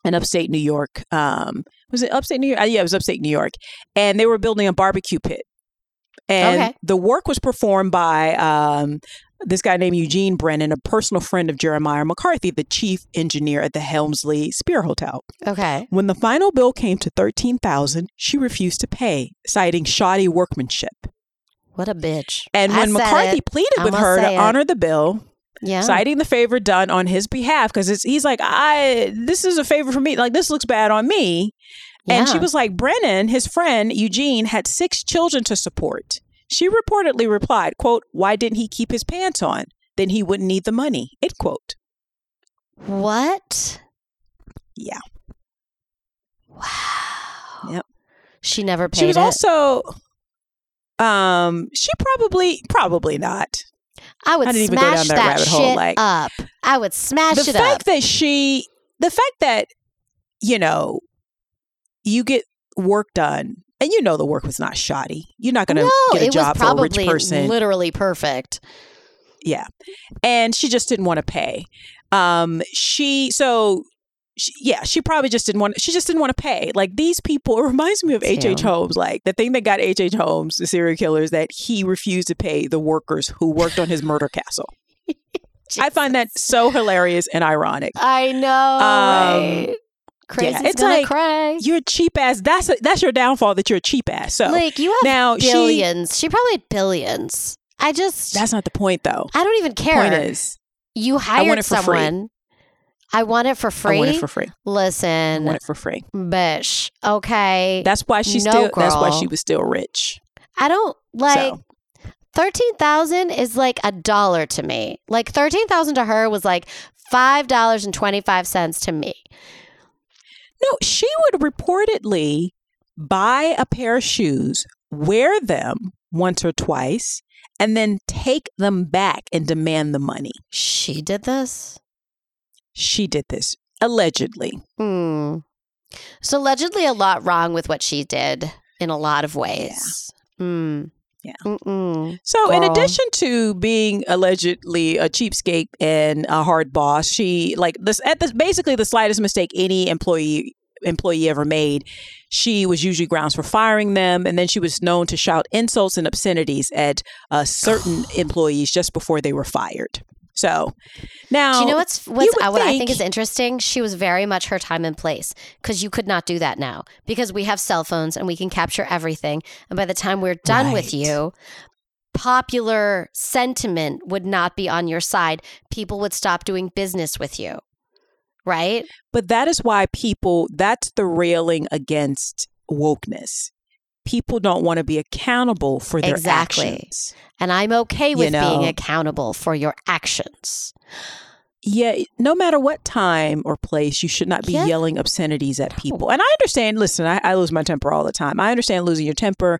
in upstate New York. Um, was it upstate New York? Uh, yeah, it was upstate New York, and they were building a barbecue pit. And Okay. the work was performed by um, this guy named Eugene Brennan, a personal friend of Jeremiah McCarthy, the chief engineer at the Helmsley Spear Hotel. Okay. When the final bill came to thirteen thousand, she refused to pay, citing shoddy workmanship. What a bitch. And when McCarthy it. pleaded with her to it. honor the bill, Yeah. citing the favor done on his behalf, because he's like, I this is a favor for me. Like this looks bad on me. And she was like, Brennan, his friend Eugene, had six children to support. She reportedly replied, quote, Why didn't he keep his pants on? Then he wouldn't need the money. End quote. What? Yeah. Wow. Yep. She never paid She was it. also um she probably probably not. I would I didn't even go smash down that that rabbit shit hole, like- up. I would smash it. the it fact up. that she the fact that you know you get work done and you know the work was not shoddy you're not going to no, get a it job was for a rich probably person literally perfect. yeah and she just didn't want to pay um she so she, yeah she probably just didn't want she just didn't want to pay like these people it reminds me of. H.H. Holmes like the thing that got H.H. Holmes the serial killer is that he refused to pay the workers who worked on his murder castle I find that so hilarious and ironic I know, Um, right? Crazy's it's gonna like, cry. you're a cheap ass. That's a, that's your downfall. That you're a cheap ass. So like you have now billions. She, probably had billions. I just, That's not the point, though. I don't even care. Point is, you hired it for free. someone. I want it for free. I want it for free. Listen, I want it for free. bish. Okay. That's why she's No, still. That's why she was still rich. I don't like So thirteen thousand is like a dollar to me. Like thirteen thousand to her was like five dollars and twenty five cents to me. No, she would reportedly buy a pair of shoes, wear them once or twice, and then take them back and demand the money. She did this. She did this allegedly. Hmm. So allegedly, a lot wrong with what she did in a lot of ways. Hmm. Yeah. Mm-mm. So, in addition to being allegedly a cheapskate and a hard boss, she like this at the basically the slightest mistake any employee employee ever made, she was usually grounds for firing them, and then she was known to shout insults and obscenities at uh, certain employees just before they were fired. So, now Do you know what's what's uh, what I think think- is interesting? She was very much her time and place because you could not do that now because we have cell phones and we can capture everything. And by the time we're done with you, popular sentiment would not be on your side. People would stop doing business with you. Right? But that is why people, that's the railing against wokeness. People don't want to be accountable for their Exactly. actions. And I'm okay You with being accountable for your actions. Yeah, no matter what time or place, you should not be Yeah. yelling obscenities at people. And I understand, listen, I, I lose my temper all the time. I understand losing your temper.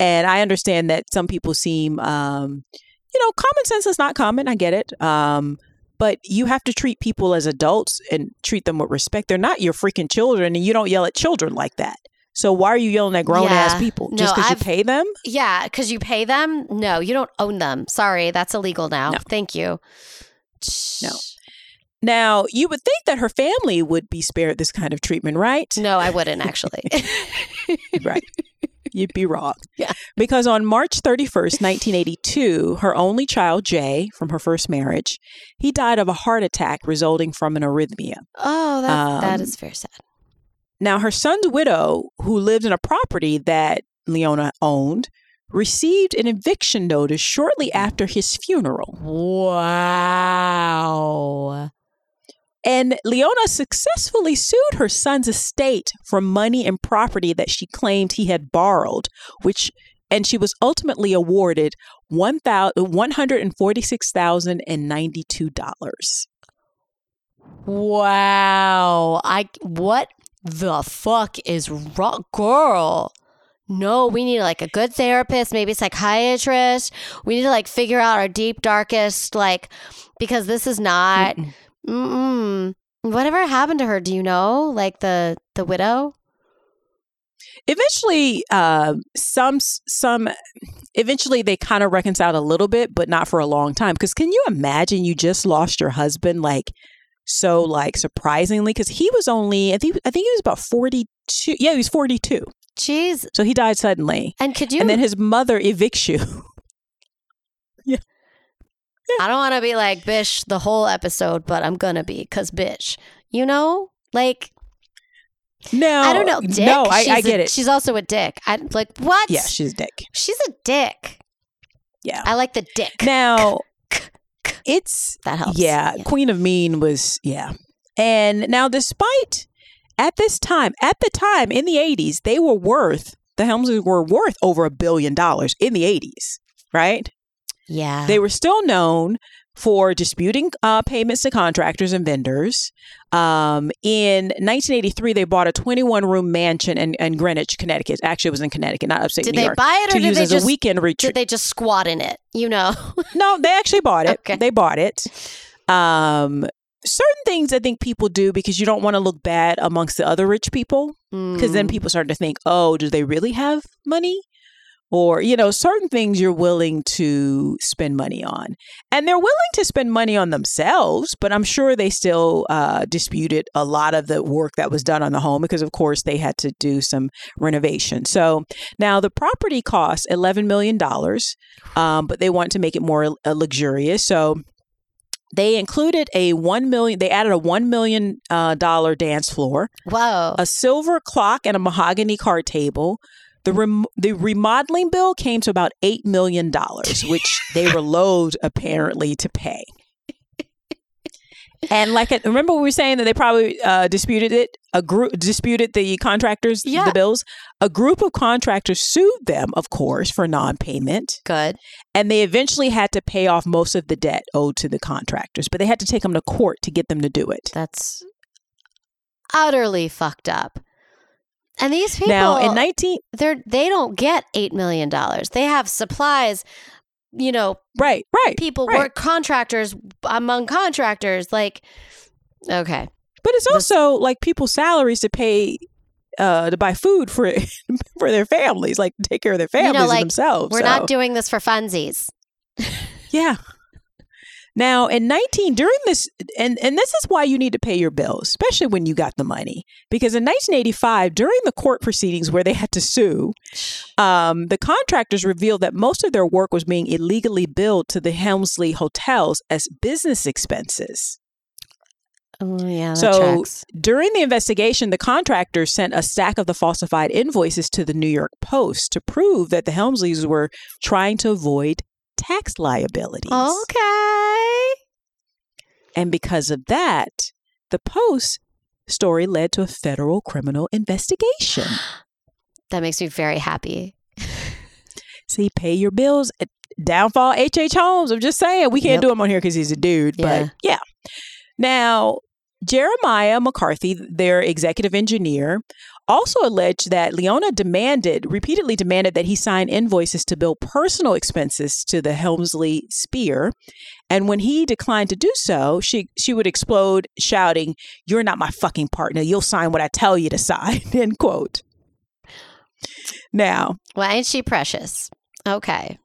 And I understand that some people seem, um, you know, common sense is not common. I get it. Um, but you have to treat people as adults and treat them with respect. They're not your freaking children, and you don't yell at children like that. So why are you yelling at grown ass people? No, Just because you I've- pay them? Yeah, because you pay them. No, you don't own them. Sorry, that's illegal now. No. Thank you. No. Now, you would think that her family would be spared this kind of treatment, right? No, I wouldn't actually. right. You'd be wrong. Yeah. Because on March 31st, 1982, her only child, Jay, from her first marriage, he died of a heart attack resulting from an arrhythmia. oh, that, that Um, is very sad. Now, her son's widow, who lived in a property that Leona owned, received an eviction notice shortly after his funeral. Wow. And Leona successfully sued her son's estate for money and property that she claimed he had borrowed, which and she was ultimately awarded one thousand one hundred and forty six thousand and ninety two dollars. Wow. I what the fuck is wrong, girl? No, we need like a good therapist, maybe psychiatrist. We need to like figure out our deep darkest like because this is not mm Whatever happened to her, do you know? Like the the widow? Eventually, uh, some some eventually they kind of reconciled a little bit, but not for a long time. Because can you imagine you just lost your husband like so like surprisingly? Because he was only I think I think he was about forty two. Yeah, he was forty two. Jeez. So he died suddenly. And could you And then his mother evicts you. Yeah. I don't want to be like bish the whole episode, but I'm gonna be because bitch. You know, like no, I don't know. Dick. No, I, I a- get it. She's also a dick. I like what? yeah, she's a dick. she's a dick. Yeah. I like the dick. Now, it's that helps. yeah, Queen of Mean was yeah. And now, despite at this time, at the time in the eighties, they were worth the Helmsleys were worth over a billion dollars in the eighties, right? yeah. They were still known for disputing uh, payments to contractors and vendors. Um, in 1983, they bought a 21 room mansion in, in Greenwich, Connecticut. Actually, it was in Connecticut, not upstate did New they York. buy it or did use they just a weekend did retreat. they just squat in it? You know. no, they actually bought it. Okay. They bought it. Um, certain things I think people do because you don't want to look bad amongst the other rich people. because then Mm. people start to think, oh, do they really have money? Or, you know, certain things you're willing to spend money on. And they're willing to spend money on themselves, but I'm sure they still uh, disputed a lot of the work that was done on the home because, of course, they had to do some renovation. So now the property costs $11 million, um, but they want to make it more uh, luxurious. So they included a one million. They added a one million uh, dollar dance floor, Whoa. a silver clock and a mahogany card table. The rem- the remodeling bill came to about eight million dollars, which they were loath apparently to pay. And like, it- remember we were saying that they probably uh, disputed it. A group disputed the contractors Yeah. the bills. A group of contractors sued them, of course, for non-payment, Good. and they eventually had to pay off most of the debt owed to the contractors. But they had to take them to court to get them to do it. That's utterly fucked up. And these people now, in nineteen, they're they don't get eight million dollars. They have supplies, you know, right, right, people right. work contractors among contractors. Like, okay, But it's also like people's salaries to pay uh to buy food for for their families, like take care of their know, families like, and themselves. we're so, not doing this for funsies. yeah. Now in 19 during this and and this is why you need to pay your bills, especially when you got the money. Because in 1985 during the court proceedings where they had to sue, um, the contractors revealed that most of their work was being illegally billed to the Helmsley hotels as business expenses. Oh yeah, So, tracks. During the investigation, the contractors sent a stack of the falsified invoices to the New York Post to prove that the Helmsleys were trying to avoid tax liabilities. Okay. And because of that, the Post story led to a federal criminal investigation. That makes me very happy. See, pay your bills. Uh, Downfall H.H. Holmes. I'm just saying, we can't Yep. do him on here because he's a dude. Yeah. But yeah. Now, Jeremiah McCarthy, their executive engineer, also alleged that Leona demanded, repeatedly demanded that he sign invoices to bill personal expenses to the Helmsley Spear. And when he declined to do so, she she would explode, shouting, You're not my fucking partner. You'll sign what I tell you to sign. End quote. Now, why ain't she precious? Okay.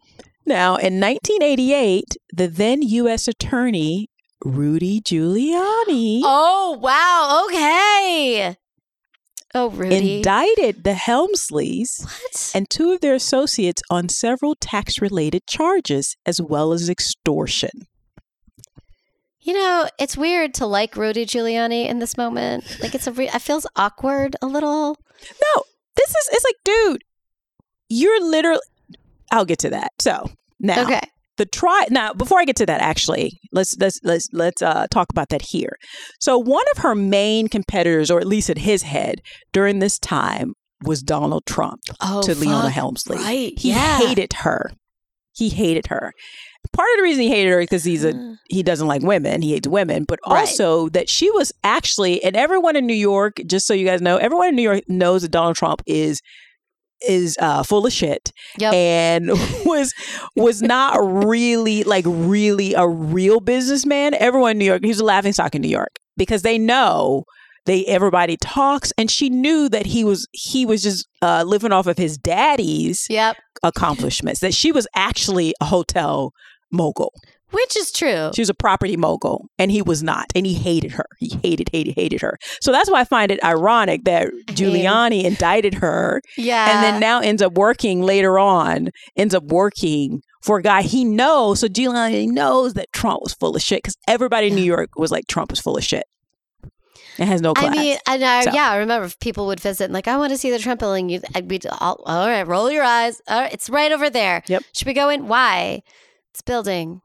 now in 1988, the then U.S. Attorney Rudy Giuliani Oh, wow. Okay. Oh, Rudy. indicted the Helmsleys what? and two of their associates on several tax-related charges, as well as extortion. You know, it's weird to like Rudy Giuliani in this moment. Like, it's a. Re- it feels awkward a little. No, this is it's like, dude, you're literally. I'll get to that. So now, Okay. The try now before I get to that, actually, let's let's let's let's uh, talk about that here. So one of her main competitors, or at least at his head during this time, was Donald Trump Oh, to Leona Helmsley. Right. He yeah. hated her. He hated her. Part of the reason he hated her because he's a Uh, he doesn't like women. He hates women, but Right. also that she was actually, and everyone in New York, just so you guys know, everyone in New York knows that Donald Trump is is uh, full of shit Yep. and was was not really like really a real businessman. Everyone in New York, he's a laughing stock in New York because they know they everybody talks, and she knew that he was he was just uh, living off of his daddy's Yep. accomplishments. That she was actually a hotel mogul. Which is true. She was a property mogul, and he was not, and he hated her. He hated, hated, hated her. So that's why I find it ironic that Giuliani indicted her, Yeah. and then now ends up working later on, ends up working for a guy he knows. So Giuliani knows that Trump was full of shit because everybody in New York was like Trump was full of shit. It has no class. I mean, and I, So- yeah, I remember people would visit and like, I want to see the Trump building. You, I'd be, all, all right, roll your eyes. All right, it's right over there. Yep. Should we go in? Why? It's building.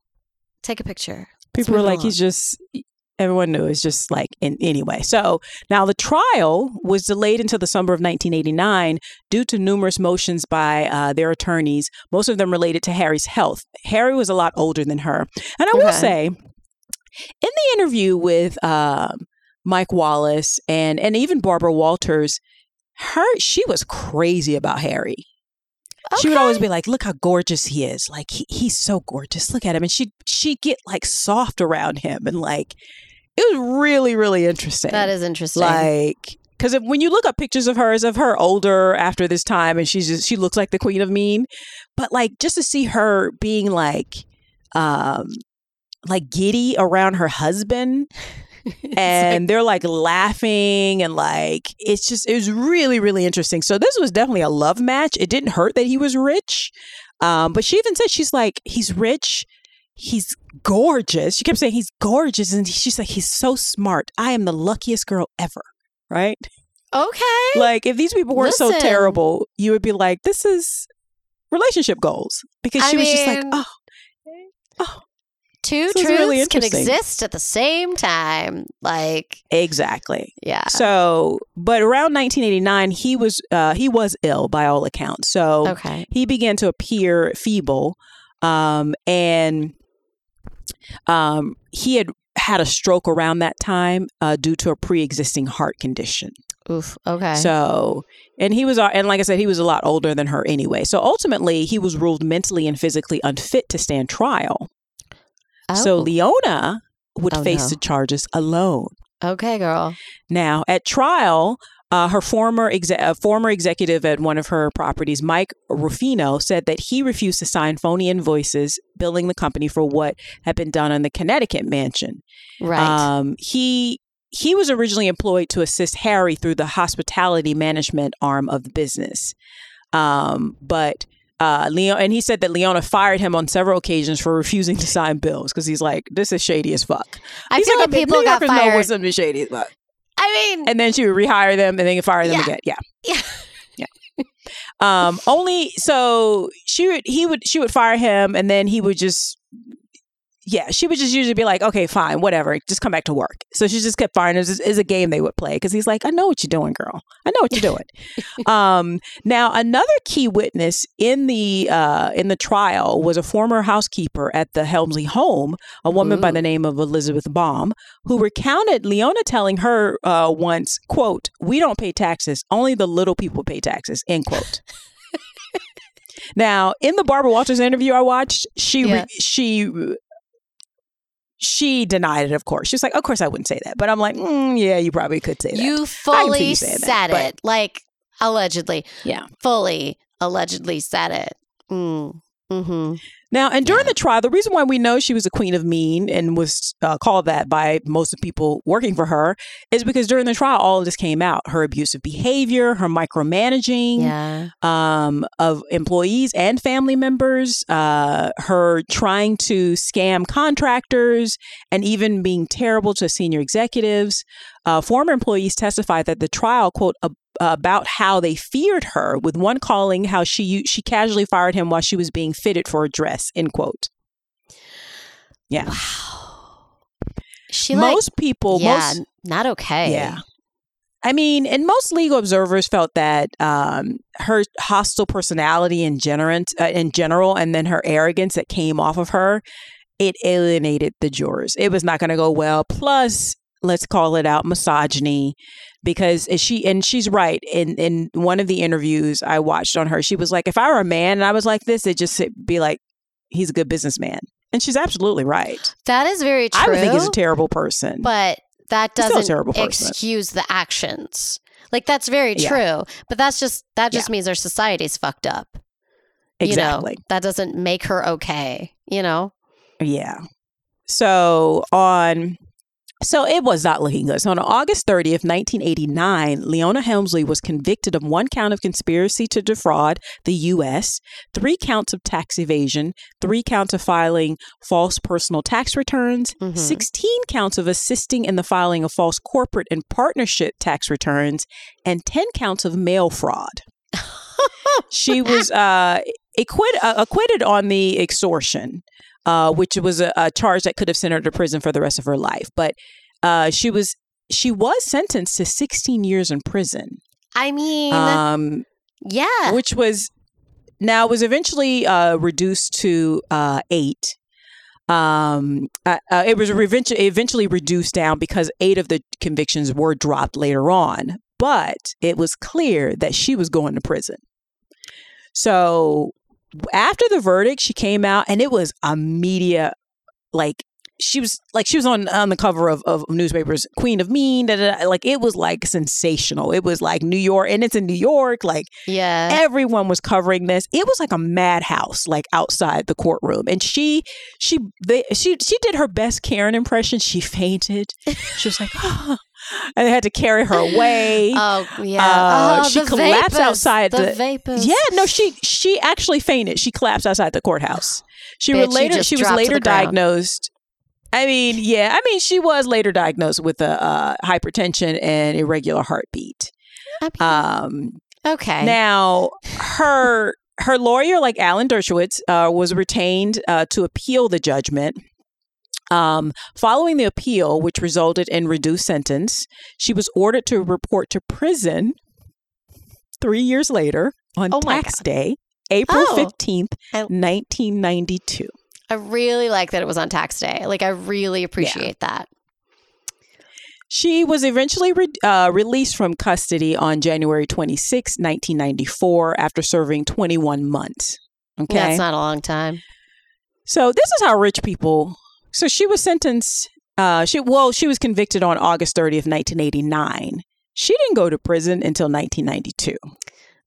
Take a picture. People were like, along. he's just. Everyone knew it's just like in anyway. So now the trial was delayed until the summer of 1989 due to numerous motions by uh, their attorneys, most of them related to Harry's health. Harry was a lot older than her, and I will say, in the interview with um, Mike Wallace and and even Barbara Walters, her she was crazy about Harry. She would always be like, "Look how gorgeous he is! Like he, he's so gorgeous. Look at him." And she she get like soft around him, and like it was really really interesting. That is interesting. like because when you look up pictures of hers of her older after this time, and she's just she looks like the queen of mean, but like just to see her being like, um, like giddy around her husband and they're like laughing and like it's just it was really really interesting. So this was definitely a love match. It didn't hurt that he was rich um but she even said she's like he's rich he's gorgeous. She kept saying he's gorgeous and she's like he's so smart. I am the luckiest girl ever right? Okay. like if these people weren't so terrible you would be like this is relationship goals because I she was just like oh oh Two this truths really can exist at the same time. Like, exactly yeah. So, but around 1989, he was uh, he was ill by all accounts. So Okay. he began to appear feeble, um, and um, he had had a stroke around that time uh, due to a pre-existing heart condition. Oof. Okay. So, and he was, uh, and like I said, he was a lot older than her anyway. So ultimately, he was ruled mentally and physically unfit to stand trial. So Oh, Leona would Oh, face no. the charges alone. okay, girl. Now, at trial, uh, her former exe- uh, former executive at one of her properties, Mike Rufino, said that he refused to sign phony invoices billing the company for what had been done on the Connecticut mansion. Right. Um, he he was originally employed to assist Harry through the hospitality management arm of the business, um, but. Uh, Leo, and he said that Leona fired him on several occasions for refusing to sign bills because he's like, "This is shady as fuck." I He's feel like "I mean, people New got Yorkers know fired. when something shady as fuck I mean, and then she would rehire them and then fire them Yeah. again. Yeah. Yeah. Yeah. Um, only so she would he would she would fire him and then he would just yeah, she would just usually be like, okay, fine, whatever, just come back to work. So she just kept firing. It was is a game they would play because he's like, I know what you're doing, girl. I know what you're doing. um, now another key witness in the uh, in the trial was a former housekeeper at the Helmsley home, a woman by the name of Elizabeth Baum, who recounted Leona telling her uh, once, "quote We don't pay taxes. Only the little people pay taxes." End quote. now, in the Barbara Walters interview I watched, she Yeah. re- she she denied it. Of course, she was like, "Of course, I wouldn't say that," but I'm like, mm, "Yeah, you probably could say that." you fully you saying that, said but- it. Like, allegedly. Yeah. Fully allegedly said it. Mm. hmm Now, and during the trial, the reason why we know she was a queen of mean and was uh, called that by most of the people working for her is because during the trial, all of this came out: her abusive behavior, her micromanaging Yeah. um, of employees and family members, uh, her trying to scam contractors, and even being terrible to senior executives. Uh, former employees testified that the trial, quote, about how they feared her, with one calling how she she casually fired him while she was being fitted for a dress, end quote. Yeah. Wow. She like most people, yeah, most not okay. Yeah. I mean, and most legal observers felt that um, her hostile personality in general, uh, in general, and then her arrogance that came off of her, it alienated the jurors. It was not going to go well. Plus, let's call it out misogyny, because she and she's right. In in one of the interviews I watched on her, she was like, "If I were a man and I was like this, it'd just be like he's a good businessman," and she's absolutely right. That is very true. I would think he's a terrible person. but that He's still a doesn't excuse the actions. Like that's very Yeah. true, but that's just that just means our society's fucked up. exactly. You know, that doesn't make her okay. You know. Yeah. So on so it was not looking good. So on August 30th, 1989, Leona Helmsley was convicted of one count of conspiracy to defraud the U.S., three counts of tax evasion, three counts of filing false personal tax returns, Mhm. 16 counts of assisting in the filing of false corporate and partnership tax returns, and 10 counts of mail fraud. she was uh, acquit- uh, acquitted on the extortion, uh, which was a, a charge that could have sent her to prison for the rest of her life. But uh, she was she was sentenced to 16 years in prison, I mean, um, yeah. which was now was eventually uh, reduced to uh, eight. Um, uh, uh, it was eventually eventually reduced down because eight of the convictions were dropped later on. But it was clear that she was going to prison. So after the verdict, she came out and it was a media like she was like she was on on the cover of, of newspapers, Queen of Mean, da, da, da. like it was like sensational. It was like New York, and it's in New York. Like yeah. everyone was covering this. It was like a madhouse, like outside the courtroom. And she, she, they, she, she did her best Karen impression. She fainted. She was like, and they had to carry her away. Oh yeah. Uh, oh, she collapsed vapors, outside the, the- vapors. Yeah, no, she she actually fainted. She collapsed outside the courthouse. She Bitch, was later she was later diagnosed. I mean, yeah, I mean, she was later diagnosed with a uh, hypertension and irregular heartbeat. Um, okay. now, her her lawyer, like Alan Dershowitz, uh, was retained uh, to appeal the judgment. Um, following the appeal, which resulted in reduced sentence, she was ordered to report to prison three years later on Oh tax day, April Oh. fifteenth, nineteen ninety two. I really like that it was on tax day. Like I really appreciate that. She was eventually re- uh, released from custody on January 26, 1994, after serving 21 months. Okay. That's not a long time. So this is how rich people. So she was sentenced. Uh, she well, she was convicted on August 30th, 1989. She didn't go to prison until 1992.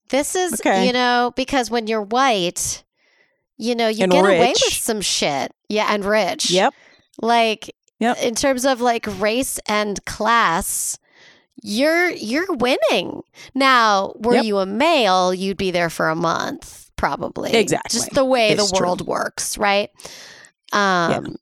This is, Okay. you know, because when you're white, you know, you And get away with some shit. Yeah, and rich. Yep. Like Yep. in terms of like race and class, you're you're winning. Now, were Yep. you a male, you'd be there for a month, probably. Exactly. Just the way It's the true. world works, right? Um,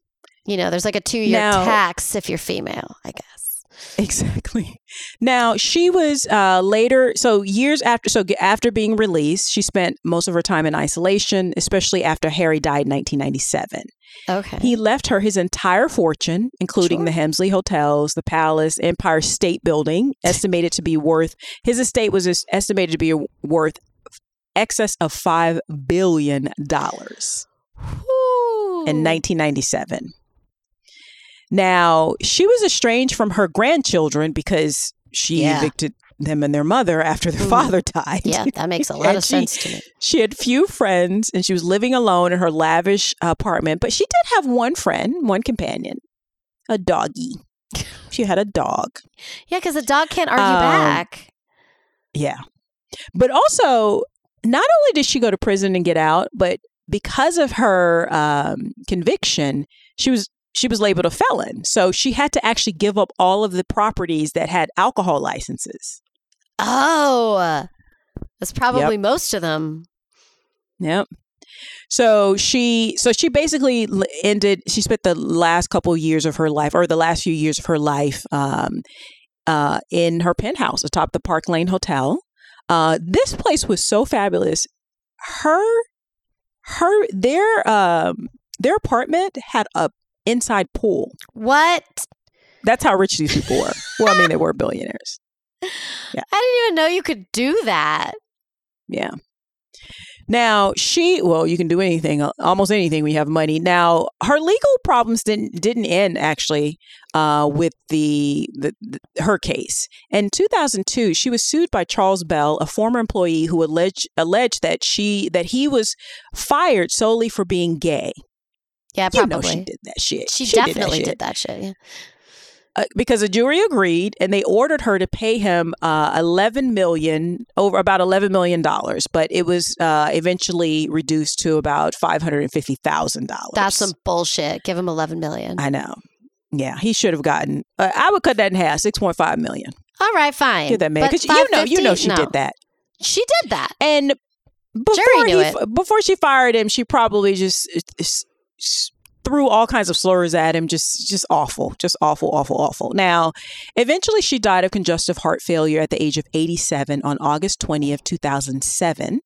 you know, there's like a two year tax if you're female, I guess. Exactly. Now she was uh, later. So years after. So after being released, she spent most of her time in isolation, especially after Harry died in 1997. Okay. He left her his entire fortune, including Sure. the Helmsley hotels, the palace, Empire State Building, estimated to be worth his estate was estimated to be worth excess of five billion dollars in 1997. Now she was estranged from her grandchildren because she Yeah. evicted them and their mother after their Mhm. father died. Yeah, that makes a lot of she- sense to me. She had few friends and she was living alone in her lavish apartment, but she did have one friend, one companion, a doggy. She had a dog. Yeah, because a dog can't argue Um, back. Yeah. But also, not only did she go to prison and get out, but because of her um, conviction, she was she was labeled a felon. So she had to actually give up all of the properties that had alcohol licenses. Oh, that's probably most of them. Yep. So she so she basically ended she spent the last couple years of her life or the last few years of her life um uh in her penthouse atop the Park Lane Hotel. Uh this place was so fabulous. Her her their um their apartment had a inside pool. What? That's how rich these people were. Well, I mean they were billionaires. Yeah. I didn't even know you could do that. Yeah. Now she, well, you can do anything, uh, almost anything when you have money. Now her legal problems didn't didn't end actually uh, with the, the, the her case. In 2002, she was sued by Charles Bell, a former employee who alleged alleged that she that he was fired solely for being gay. Yeah, probably. You know she did that shit. She, did that definitely shit. did that shit. Yeah. uh, because a jury agreed and they ordered her to pay him uh, 11 million over about 11 million dollars but it was uh, eventually reduced to about 550,000 dollars That's some bullshit. Give him 11 million. I know yeah he should have gotten uh, I would cut that in half 6.5 million All right, fine. give that man because you know you know she No. did that She did that. and before he, it. before she fired him she probably just uh, threw all kinds of slurs at him just just awful just awful awful awful. Now eventually she died of congestive heart failure at the age of 87 on august 20th 2007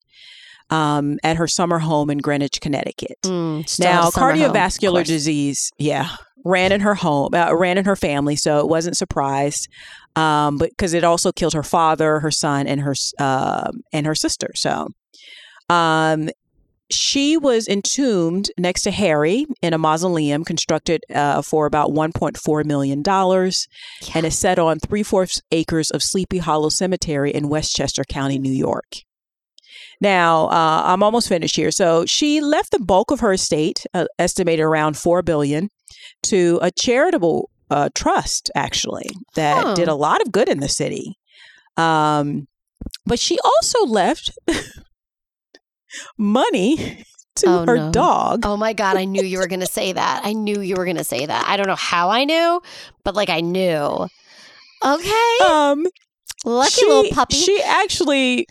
um, at her summer home in greenwich connecticut. Mm, now summer home, cardiovascular disease yeah ran in her home uh, ran in her family so it wasn't surprised um, but because it also killed her father her son and her um and her sister so um, she was entombed next to Harry in a mausoleum constructed uh, for about $1.4 million and is set on three fourths acres of Sleepy Hollow Cemetery in Westchester County, New York. Now, uh, I'm almost finished here. So she left the bulk of her estate, uh, estimated around 4 billion, to a charitable uh, trust, actually, that Huh. did a lot of good in the city. Um, but she also left money to Oh, her no. dog. Oh my God, I knew you were going to say that. I knew you were going to say that. I don't know how I knew, but like I knew. Okay. Um, Lucky she, little puppy. She actually,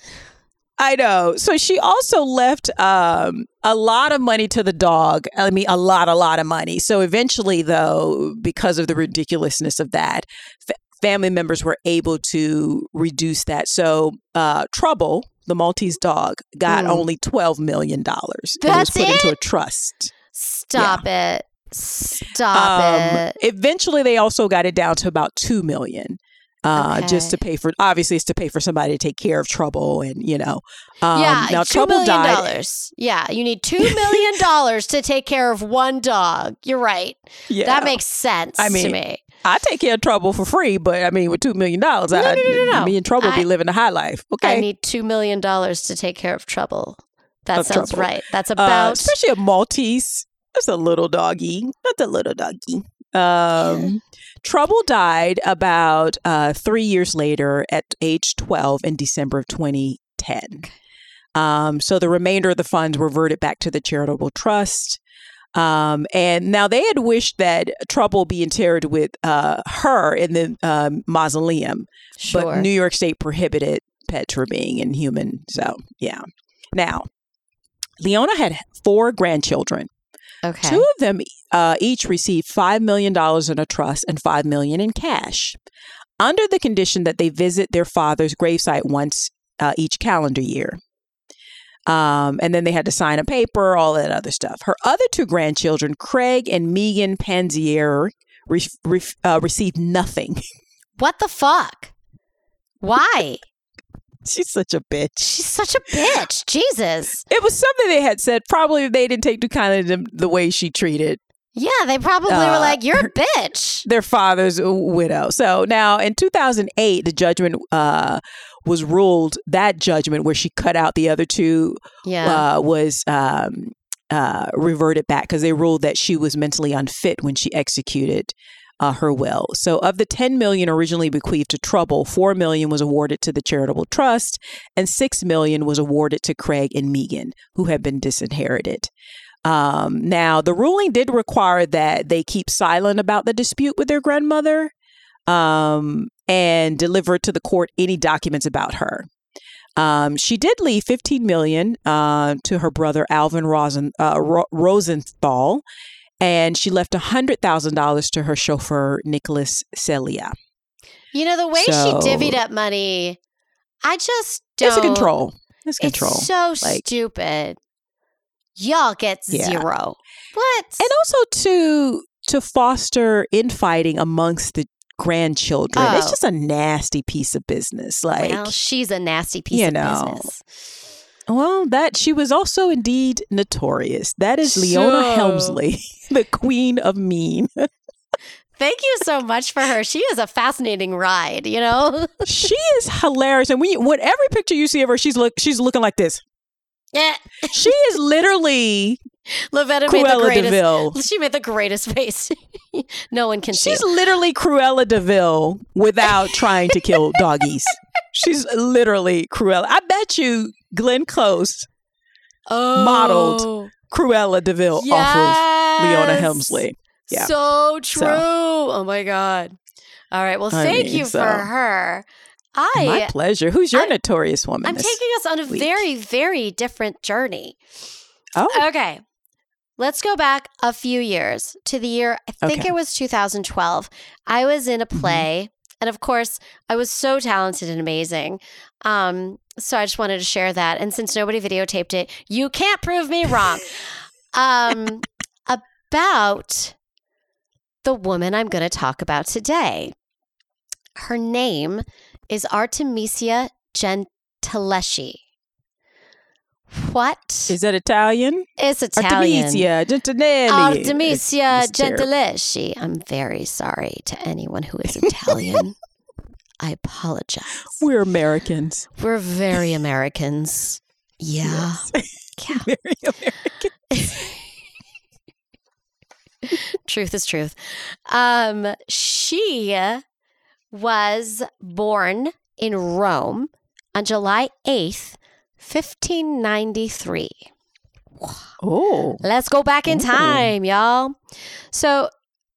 I know. So she also left um, a lot of money to the dog. I mean, a lot, a lot of money. So eventually, though, because of the ridiculousness of that, fa- family members were able to reduce that. So uh, Trouble, the Maltese dog, got Mm. only twelve million dollars. It was That's put into a trust. Stop it. Stop Um, it. Eventually, they also got it down to about two million. Uh, just to pay for obviously it's to pay for somebody to take care of trouble and you know um, yeah, now two trouble million died dollars. Yeah, you need two million dollars to take care of one dog. You're right. yeah That makes sense I mean, to me. I take care of trouble for free but I mean with two million dollars No, I, no, no, no, me and trouble I- be living a high life Okay, I need two million dollars to take care of trouble. That Of sounds Trouble. right. That's uh, about especially a Maltese that's a little doggy that's a little doggy um Trouble died about uh, three years later at age 12 in December of 2010. Um, so the remainder of the funds reverted back to the charitable trust. Um, and now they had wished that Trouble be interred with uh, her in the um, mausoleum, sure. but New York State prohibited pets from being inhuman. So, yeah. Now, Leona had four grandchildren. okay. Two of them uh, each received $5 million in a trust and 5 million in cash under the condition that they visit their father's gravesite once uh, each calendar year. Um, and then they had to sign a paper, all that other stuff. Her other two grandchildren, Craig and Megan Panzirer, re- re- uh, received nothing. What the fuck? Why? She's such a bitch. She's such a bitch. Jesus. It was something they had said. Probably they didn't take to kind of the, way she treated Yeah, they probably were Uh, like, "You're a bitch." their father's widow. So now in 2008, the judgment uh, was ruled, that judgment where she cut out the other two Yeah. uh, was um, uh, reverted back because they ruled that she was mentally unfit when she executed uh, her will. So of the 10 million originally bequeathed to Trouble, 4 million was awarded to the charitable trust and 6 million was awarded to Craig and Megan, who had been disinherited. Um, now, the ruling did require that they keep silent about the dispute with their grandmother um, and deliver to the court any documents about her. Um, she did leave 15 million uh, to her brother Alvin Rosen, uh, Ro- Rosenthal, and she left $100,000 to her chauffeur Nicholas Celea. You know, the way So- she divvied up money, I just don't. It's a control. It's control. It's so Like- stupid. Y'all get Yeah. zero. What? and also to to foster infighting amongst the grandchildren. It's Oh. just a nasty piece of business. Like, well, she's a nasty piece you of know. business. Well, that she was also indeed notorious. That is Leona So- Helmsley, the queen of mean. Thank you so much for her. She is a fascinating ride, you know? she is hilarious, and you, when every picture you see of her, she's look she's looking like this. yeah. She is literally Lavetta made the greatest. de Vil. She made the greatest face. no one can She's see. literally Cruella de Vil without trying to kill doggies. She's literally Cruella. I bet you Glenn Close Oh. modeled Cruella de Vil off of Leona Helmsley. Yeah. So true. Oh my God. All right. Well, I thank mean, you so- for her. I My pleasure. Who's your I'm- notorious woman? I'm taking us on a week? very, very different journey. Oh, Okay. Let's go back a few years to the year, I think Okay. it was 2012. I was in a Mhm. play. And of course, I was so talented and amazing. Um, so I just wanted to share that. And since nobody videotaped it, you can't prove me wrong. um, about the woman I'm going to talk about today. Her name is Artemisia Gentileschi. What is that Italian? It's Italian? Artemisia Gentilelli. Artemisia It's- it's. Gentileschi. I'm very sorry to anyone who is Italian. I apologize. We're Americans. We're very Americans. Yeah. Yeah. Very American. truth is truth. Um, she was born in Rome on July 8th, 1593. Oh, Let's go back in Ooh. time, y'all. So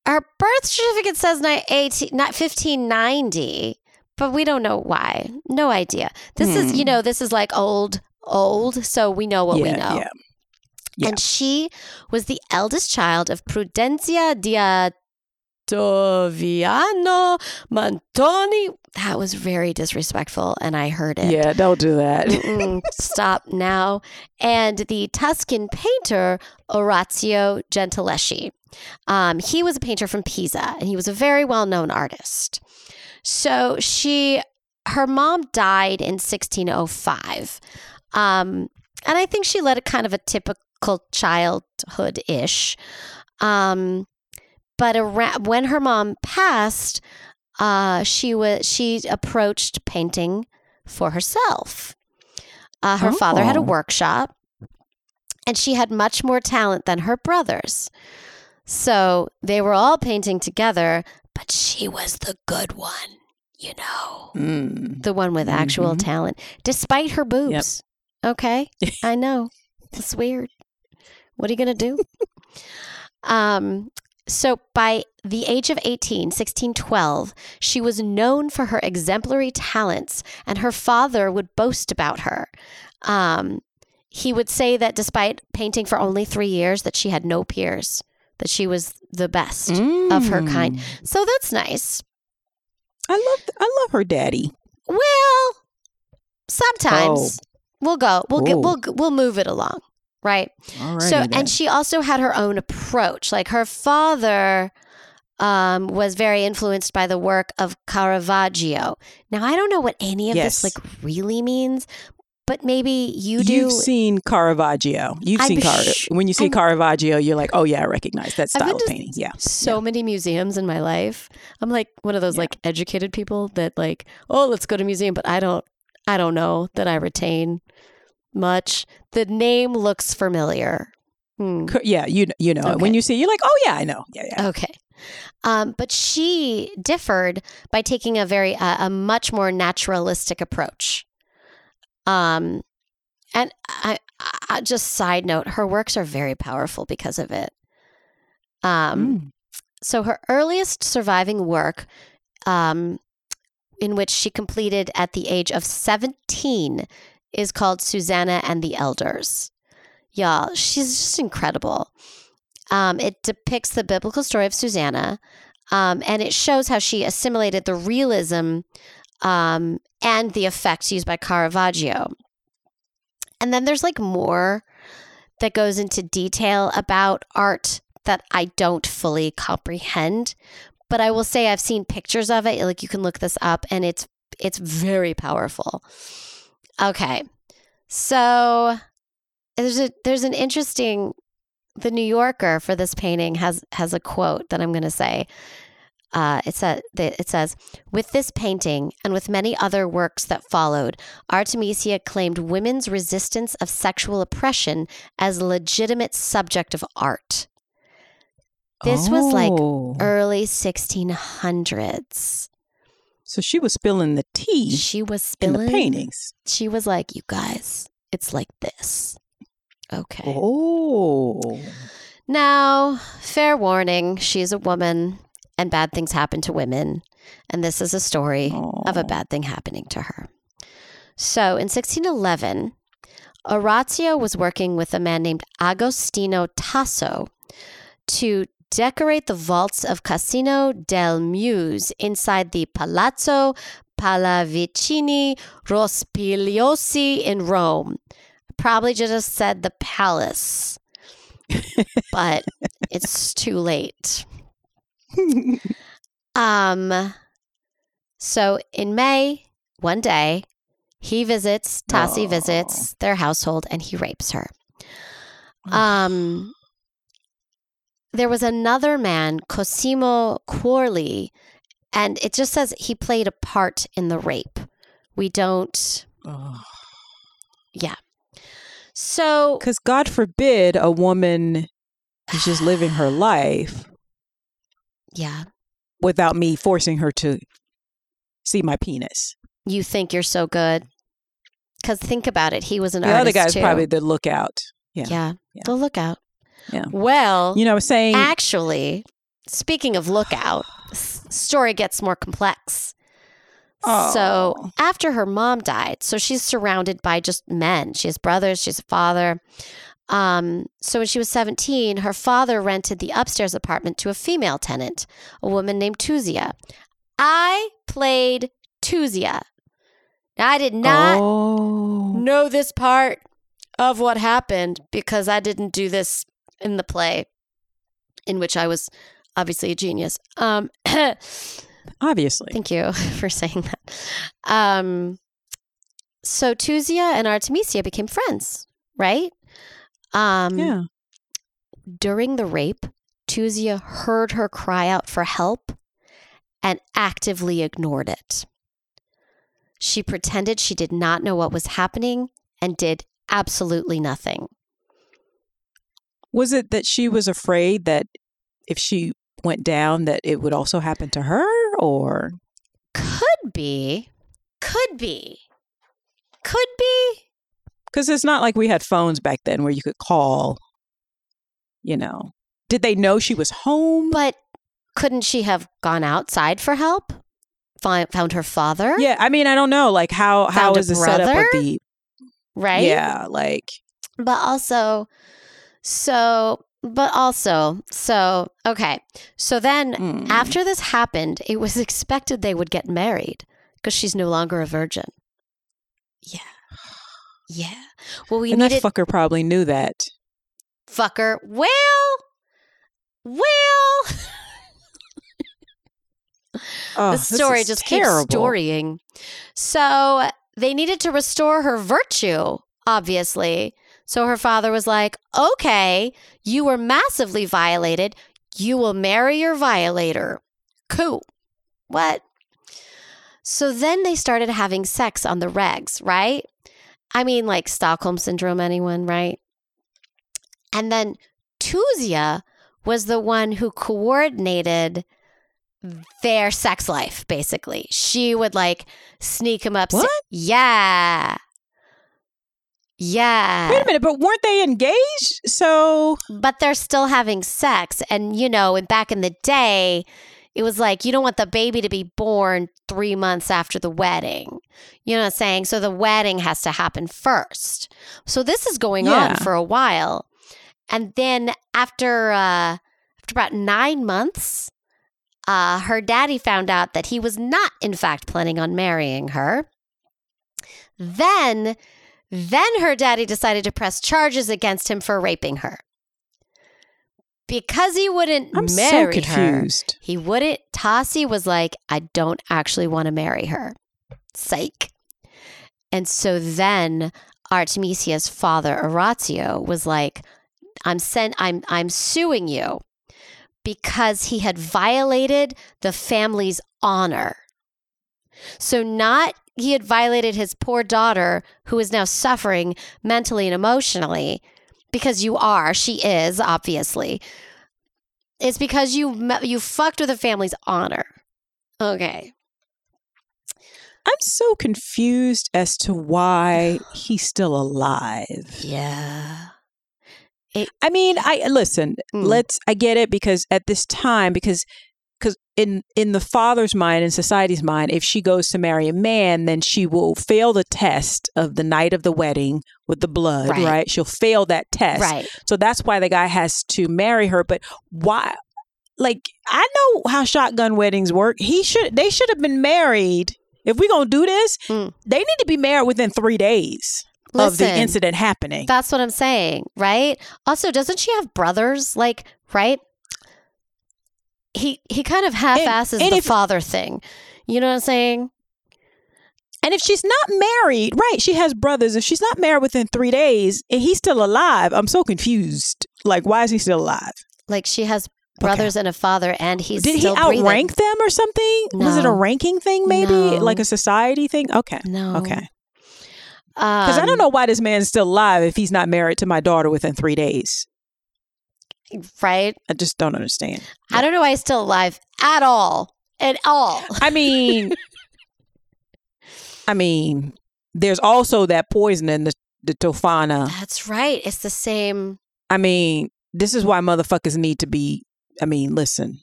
her birth certificate says ni- 18, not 1590, but we don't know why. No idea. This is, Hmm. you know, this is like old, old. So we know what yeah, we know. yeah. Yeah. And she was the eldest child of Prudencia di Ottaviano Montoni. That was very disrespectful, and I heard it. Yeah, don't do that. Stop now. And the Tuscan painter Orazio Gentileschi. Um, he was a painter from Pisa, and he was a very well known artist. So she, her mom died in 1605. Um, and I think she led a kind of a typical childhood ish. Um, but around, when her mom passed, uh, she was she approached painting for herself. Uh, her father had a Oh. workshop, and she had much more talent than her brothers. So they were all painting together, but she was the good one, you know, Mm. the one with actual Mhm. talent, despite her boobs. Okay, I know it's weird. What are you gonna do? um. So by the age of 18, 1612, she was known for her exemplary talents, and her father would boast about her. Um, he would say that despite painting for only three years, that she had no peers, that she was the best of her kind. Mm. So that's nice. I love I love her daddy. Well, sometimes we'll go. We'll get. Oh. We'll we'll move it along, right? Alrighty so, then. and she also had her own approach. Like her father um, was very influenced by the work of Caravaggio. Now, I don't know what any of Yes. this like really means, but maybe you do. You've seen Caravaggio. You've I'm seen Car- sh- when you see I'm- Caravaggio, you're like, oh yeah, I recognize that style of painting. Yeah. so many museums in my life. I'm like one of those Yeah. like educated people that like, oh, let's go to a museum, but I don't I don't know that I retain much. The name looks familiar. Hmm. Yeah, you you know it. when you see, you're like, oh yeah, I know. Yeah, yeah. Okay. Um, but she differed by taking a very uh, a much more naturalistic approach. Um, and I, I just side note, her works are very powerful because of it. Um, Mm. so her earliest surviving work, um, in which she completed at the age of 17, is called Susanna and the Elders. Y'all, she's just incredible. Um, it depicts the biblical story of Susanna, um, and it shows how she assimilated the realism um, and the effects used by Caravaggio. And then there's like more that goes into detail about art that I don't fully comprehend. But I will say I've seen pictures of it. Like you can look this up and it's it's very powerful. Okay. So there's a there's an interesting the New Yorker for this painting has has a quote that I'm going to say. Uh, it says it says with this painting and with many other works that followed, Artemisia claimed women's resistance of sexual oppression as a legitimate subject of art. This was like Oh. early 1600s. So she was spilling the tea She was in spilling. the paintings. She was like, "You guys, it's like this." Okay. Oh. Now, fair warning, she's a woman and bad things happen to women. And this is a story of a bad thing happening to her. So in 1611, Orazio was working with a man named Agostino Tassi to decorate the vaults of Casino delle Muse inside the Palazzo Pallavicini Rospigliosi in Rome. Probably just said the palace, but it's too late. Um, so in May, one day, he visits, Tassi Aw. visits their household and he rapes her. Um, there was another man, Cosimo Quorli, and it just says he played a part in the rape. We don't, Oh. yeah. So, Because God forbid a woman is just living her life yeah, without me forcing her to see my penis. you think you're so good. Because think about it, he was an artist. the other guy's too. probably the lookout. Yeah. yeah, Yeah. the lookout. Yeah. Well, You know, saying, Actually, speaking of lookout, story gets more complex. So Oh. after her mom died, so she's surrounded by just men. She has brothers, she has a father. Um, so when she was 17, her father rented the upstairs apartment to a female tenant, a woman named Tuzia. I played Tuzia. I did not oh, know this part of what happened because I didn't do this in the play, in which I was obviously a genius. Um, obviously. thank you for saying that. Um, so Tuzia and Artemisia became friends, right? Um, yeah. During the rape, Tuzia heard her cry out for help and actively ignored it. She pretended she did not know what was happening and did absolutely nothing. Was it that she was afraid that if she went down that it would also happen to her or Could be. Could be. Could be. because it's not like we had phones back then where you could call you know did they know she was home But couldn't she have gone outside for help? Fi- Found her father? yeah i mean i don't know like how how a the setup of the Right? yeah like But also, so, but also, so, okay. So then mm. after this happened, it was expected they would get married because she's no longer a virgin. Yeah. Yeah. Well, we and that fucker probably knew that fucker. Well, well, oh, the story just terrible. keeps storying. So they needed to restore her virtue, obviously. So her father was like, okay, you were massively violated. You will marry your violator. Cool. What? So then they started having sex on the regs, right? I mean, like Stockholm syndrome, anyone, right? And then Tuzia was the one who coordinated their sex life, basically. She would like sneak him up. What? Yeah. Yeah. Wait a minute, but weren't they engaged? So but they're still having sex. And, you know, and back in the day, it was like you don't want the baby to be born three months after the wedding. You know what I'm saying? So the wedding has to happen first. So this is going Yeah. on for a while. And then after uh after about nine months, uh, her daddy found out that he was not, in fact, planning on marrying her. Then, then her daddy decided to press charges against him for raping her. Because he wouldn't I'm so marry her, confused. he wouldn't. Tassi was like, I don't actually want to marry her. Psych. And so then Artemisia's father, Orazio, was like, I'm sent I'm I'm suing you because he had violated the family's honor. So not he had violated his poor daughter who is now suffering mentally and emotionally because you are, she is obviously. It's because you you fucked with a family's honor. Okay. I'm so confused as to why he's still alive. Yeah. I mean, I listen. Mm. Let's. I get it because at this time, because because in in the father's mind and society's mind, if she goes to marry a man, then she will fail the test of the night of the wedding with the blood. Right. Right? She'll fail that test. Right. So that's why the guy has to marry her. But why? Like I know how shotgun weddings work. He should. They should have been married. If we're gonna do this, Mm. they need to be married within three days of the incident happening. That's what I'm saying, right? Also, doesn't she have brothers? Like, right? He he kind of half-asses the if- father thing. You know what I'm saying? And if she's not married, right, she has brothers. If she's not married within three days and he's still alive, I'm so confused. Like, why is he still alive? Like she has brothers and a father, and he's Did he outrank breathing. them or something? Was it a ranking thing, maybe? No. Like a society thing? Okay. No, Okay. Because I Um, don't know why this man's still alive if he's not married to my daughter within three days. Right? I just don't understand. I don't know why he's still alive at all, at all. I mean, I mean, there's also that poison in the, the tofana. That's right. It's the same. I mean, this is why motherfuckers need to be. I mean, listen,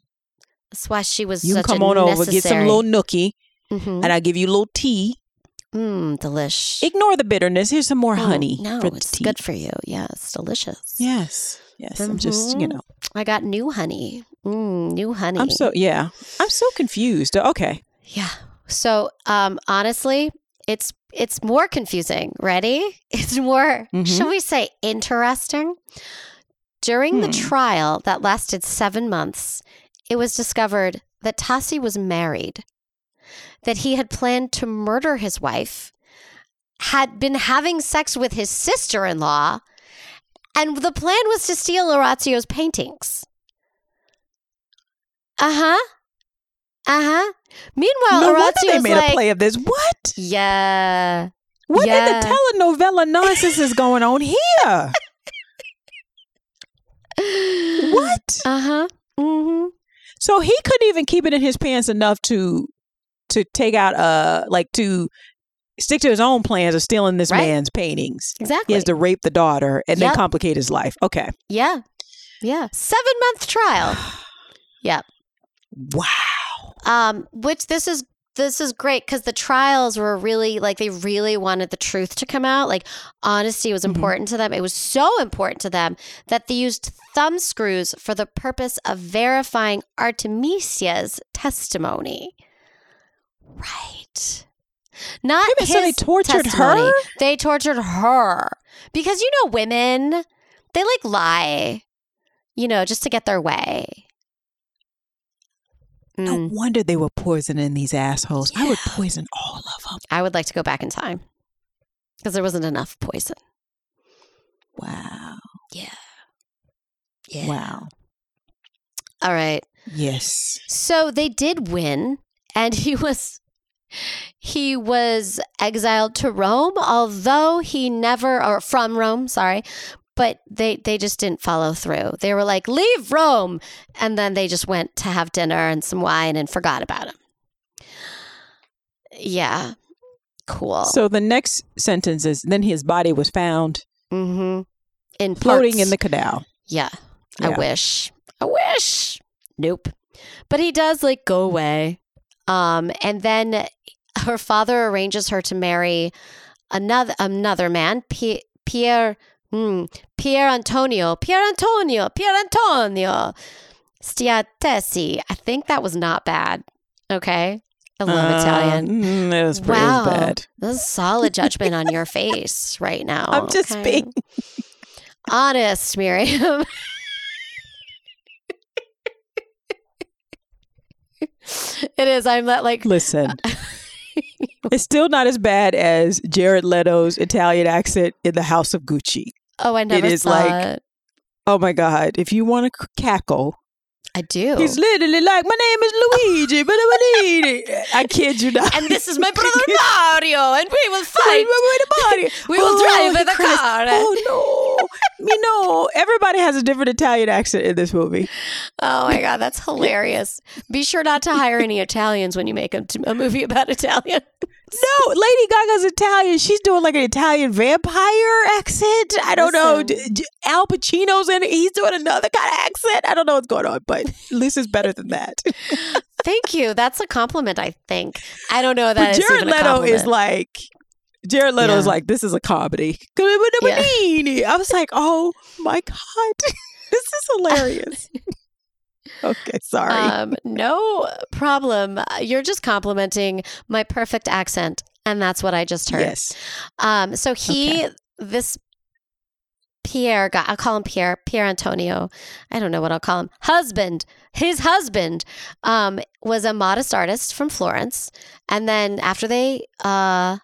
That's why she was you can come on over, get some little nookie, Mhm. and I give you a little tea. Mm, delish. Ignore the bitterness. Here's some more Mm, honey. No, it's tea. good for you. Yeah, it's delicious. Yes, yes. I'm just, you Mhm. know, I got new honey. Mm, new honey. I'm so yeah. I'm so confused. Okay. yeah. So, um, honestly, it's it's more confusing. Ready? It's more, Mhm. shall we say, interesting. During the Hmm. trial that lasted seven months, it was discovered that Tassi was married, that he had planned to murder his wife, had been having sex with his sister in law, and the plan was to steal Orazio's paintings. Uh huh. Uh huh. Meanwhile, no they made like, a play of this. What? yeah. What Yeah. in the telenovela nonsense is going on here? what? Uh huh. Mm-hmm. So he couldn't even keep it in his pants enough to to take out uh like to stick to his own plans of stealing this Right. man's paintings. Exactly. He has to rape the daughter and then complicate his life. Okay. yeah. Yeah. Seven month trial. Yep. Wow. Um, which this is this is great because the trials were really like they really wanted the truth to come out. Like honesty was Mhm. important to them. It was so important to them that they used thumb screws for the purpose of verifying Artemisia's testimony. Right. Not Wait minute, so they tortured testimony. her? They tortured her because you know women, they like lie, you know, just to get their way. No Mm. wonder they were poisoning these assholes. I would poison all of them. I would like to go back in time because there wasn't enough poison. Wow. Yeah. Yeah. Wow. All right. Yes. So they did win, and he was he was exiled to Rome, although he never or from Rome, sorry, but they they just didn't follow through. They were like, "Leave Rome," and then they just went to have dinner and some wine and forgot about him. Yeah, cool. So the next sentence is then his body was found mm-hmm. in floating parts. in the canal. Yeah. I wish. I wish. Nope. But he does like go away. Um, and then her father arranges her to marry another another man, P- Pierre hmm, Pier Antonio, Pierre Antonio, Pier Antonio Stiattesi. I think that was not bad. Okay. I love Italian. Mm, it was pretty Wow. bad. This is solid judgment on your face right now. I'm just okay? being honest, Miriam. it is. I'm not like listen. it's still not as bad as Jared Leto's Italian accent in the House of Gucci. oh, I never it is saw like- it. Oh my God. If you want to cackle, I do. he's literally like, My name is Luigi, but I kid you not. and this is my brother Mario, and we will fight. We will Oh, drive in the cries. car. Oh no, me no. Everybody has a different Italian accent in this movie. Oh my god, that's hilarious! Be sure not to hire any Italians when you make a, a movie about Italian. No, Lady Gaga's Italian. She's doing like an Italian vampire accent. I don't know. Listen. D- Al Pacino's in it. He's doing another kind of accent. I don't know what's going on, but at least it's better than that. Thank you. That's a compliment. I think. I don't know that but Jared Leto is like. Jared Leto is like, this is a comedy. I was like, oh my God. this is hilarious. Okay, sorry. Um, no problem. You're just complimenting my perfect accent, and that's what I just heard. yes. Um, so he, this Pierre, guy, I'll call him Pierre, Pierre Antonio. I don't know what I'll call him. Husband, his husband, um, was a modest artist from Florence, and then after they uh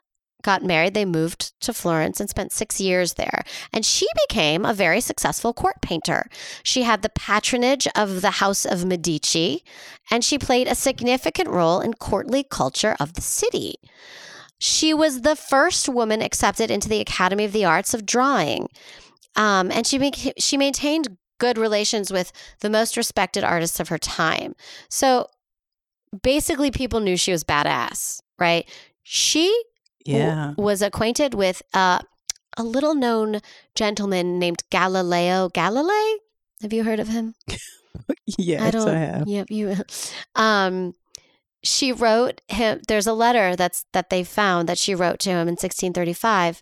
got married, they moved to Florence and spent six years there. And she became a very successful court painter. She had the patronage of the House of Medici, and she played a significant role in courtly culture of the city. She was the first woman accepted into the Academy of the Arts of Drawing, um, and she bec- she maintained good relations with the most respected artists of her time. So basically, people knew she was badass, right? She Yeah. was acquainted with uh, a little known gentleman named Galileo Galilei. Have you heard of him? Yes, I, I have. Yep, you. Um, she wrote him. There's a letter that's that they found that she wrote to him in 1635,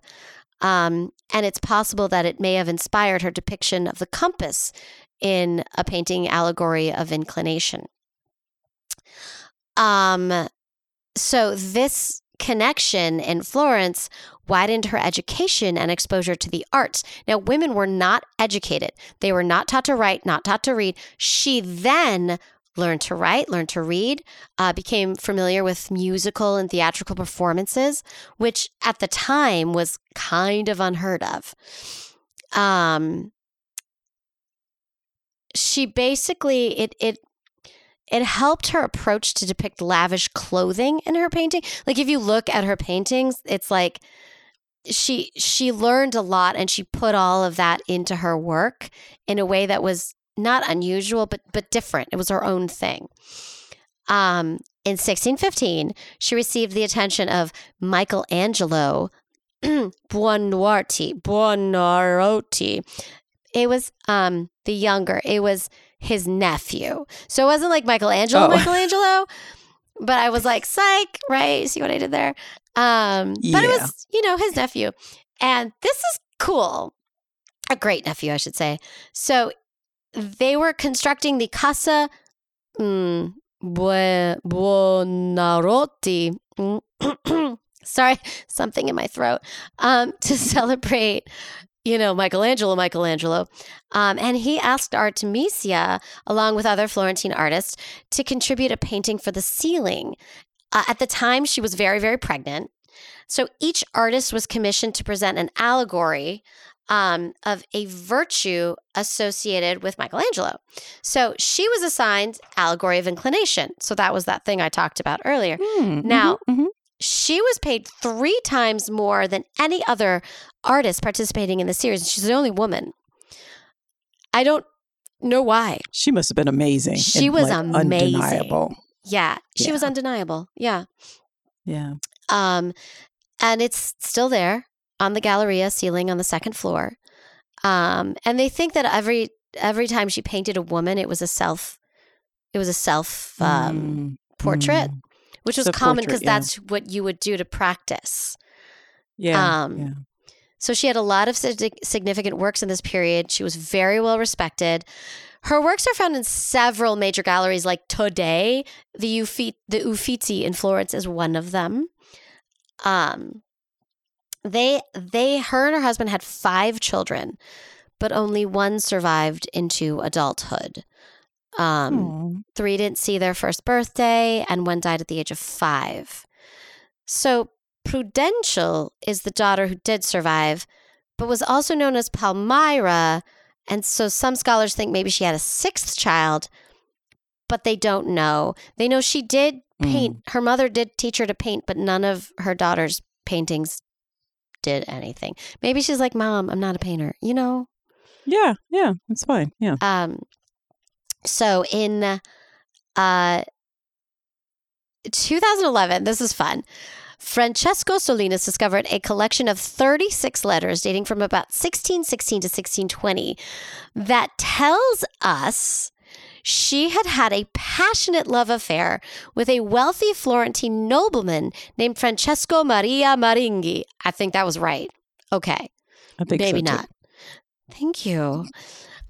um, and it's possible that it may have inspired her depiction of the compass in a painting allegory of inclination. Um, so this connection in Florence widened her education and exposure to the arts. Now, women were not educated. They were not taught to write, not taught to read. She then learned to write, learned to read, uh, became familiar with musical and theatrical performances, which at the time was kind of unheard of. Um, she basically it it it helped her approach to depict lavish clothing in her painting. Like if you look at her paintings, it's like she she learned a lot and she put all of that into her work in a way that was not unusual but but different. It was her own thing. Um in 1615, she received the attention of Michelangelo Buonarroti. Buonarroti. It was um the younger. It was his nephew. So it wasn't like Michelangelo, Oh. Michelangelo, but I was like, psych, right? See what I did there? Um, but it was, you know, his nephew. And this is cool. A great nephew, I should say. So they were constructing the Casa mm, Bue- Buonarroti. Mm, Sorry, something in my throat. Um, to celebrate, you know, Michelangelo, Michelangelo. Um, and he asked Artemisia, along with other Florentine artists, to contribute a painting for the ceiling. Uh, at the time, she was very, very pregnant. So each artist was commissioned to present an allegory um, of a virtue associated with Michelangelo. So she was assigned allegory of inclination. So that was that thing I talked about earlier. Mm, Now- mhm, mhm. She was paid three times more than any other artist participating in the series. She's the only woman I don't know why. She must have been amazing. She was like, amazing. Undeniable. Yeah, she was undeniable. Yeah. Yeah. Um, and it's still there on the Galleria ceiling on the second floor. Um, and they think that every every time she painted a woman, it was a self, it was a self um, Mm, portrait, mm. Which was common because yeah. that's what you would do to practice. Yeah. um, yeah. So she had a lot of significant works in this period. She was very well respected. Her works are found in several major galleries, like today, the Uffizi, the Uffizi in Florence is one of them. Um, they, they, her and her husband had five children, but only one survived into adulthood. Um, Aw. three didn't see their first birthday, and one died at the age of five. So Prudential is the daughter who did survive, but was also known as Palmira. And so some scholars think maybe she had a sixth child, but they don't know. They know she did paint, her mother did teach her to paint, but none of her daughter's paintings did anything. Maybe she's like, Mom, I'm not a painter, you know? Yeah. Yeah. It's fine. Yeah. Um, so in uh, 2011, this is fun. Francesco Solinas discovered a collection of 36 letters dating from about 1616 to 1620 that tells us she had had a passionate love affair with a wealthy Florentine nobleman named Francesco Maria Maringhi. I think that was right. Okay. I think Maybe so, not. Thank you.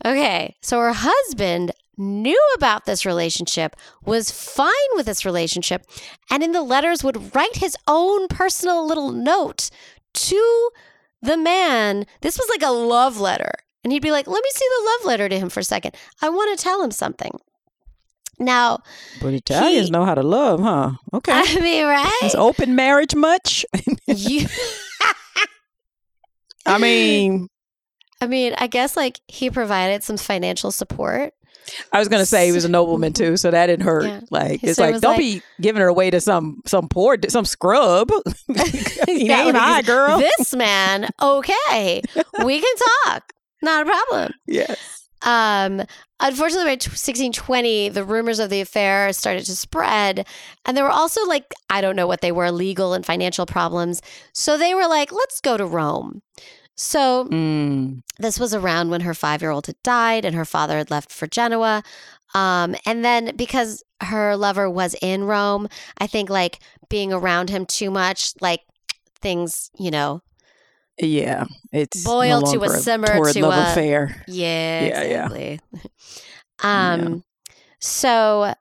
Okay, so her husband knew about this relationship, was fine with this relationship, and in the letters would write his own personal little note to the man. This was like a love letter. And he'd be like, let me see the love letter to him for a second. I want to tell him something. Now, But Italians He- know how to love, huh? Okay. I mean, right? Is open marriage much? you, I mean, I mean, I guess like he provided some financial support. I was gonna say he was a nobleman too, so that didn't hurt. Yeah. Like He it's like don't like- be giving her away to some some poor some scrub. he Yeah, ain't I, girl. This man, okay, we can talk. Not a problem. yes. Um, unfortunately, by t- 1620, the rumors of the affair started to spread. And there were also, like, I don't know what they were, legal and financial problems. So they were like, let's go to Rome. So Mm. this was around when her five year old had died and her father had left for Genoa. Um, and then because her lover was in Rome, I think like being around him too much, like things, you know, Yeah, it's Boil no to a simmer to love a- affair. Yeah, Yeah, yeah. exactly. um so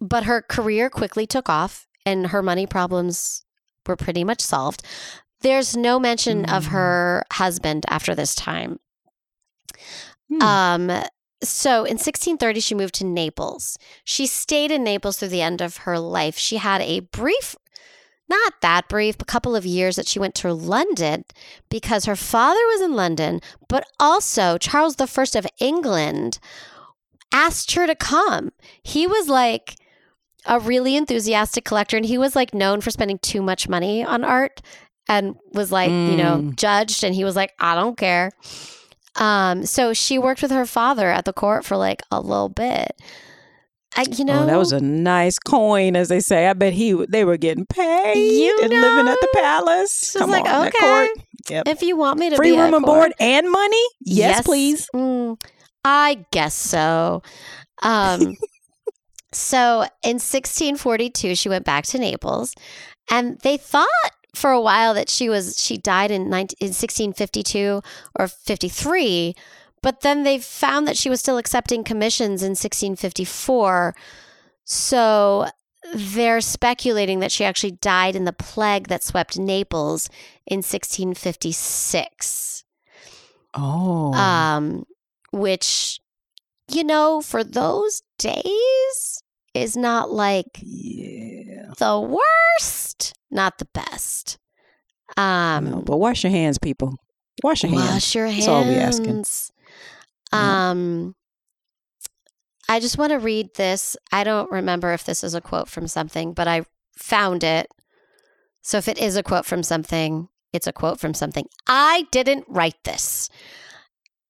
but her career quickly took off and her money problems were pretty much solved. There's no mention of Mm. her husband after this time. Hmm. Um so in 1630 she moved to Naples. She stayed in Naples through the end of her life. She had a brief not that brief, a couple of years that she went to London because her father was in London, but also Charles I of England asked her to come. He was like a really enthusiastic collector and he was like known for spending too much money on art and was like, you know, Mm. judged and he was like, I don't care. Um so she worked with her father at the court for like a little bit. I, you know, oh, that was a nice coin, as they say. I bet he they were getting paid You and living at the know? palace. Come like, on, okay. court. Yep. if you want me to Free room and board and money. Yes, please. Mm, I guess so. Um, so in 1642, she went back to Naples, and they thought for a while that she was she died in, 19, in 1652 or 53, but then they found that she was still accepting commissions in 1654. So they're speculating that she actually died in the plague that swept Naples in 1656 Oh, um, which you know for those days is not like yeah. the worst, not the best. Um, no, but wash your hands, people. Wash your hands. wash your hands. That's all we asking. Um, I just want to read this. I don't remember if this is a quote from something, but I found it. So if it is a quote from something, it's a quote from something. I didn't write this.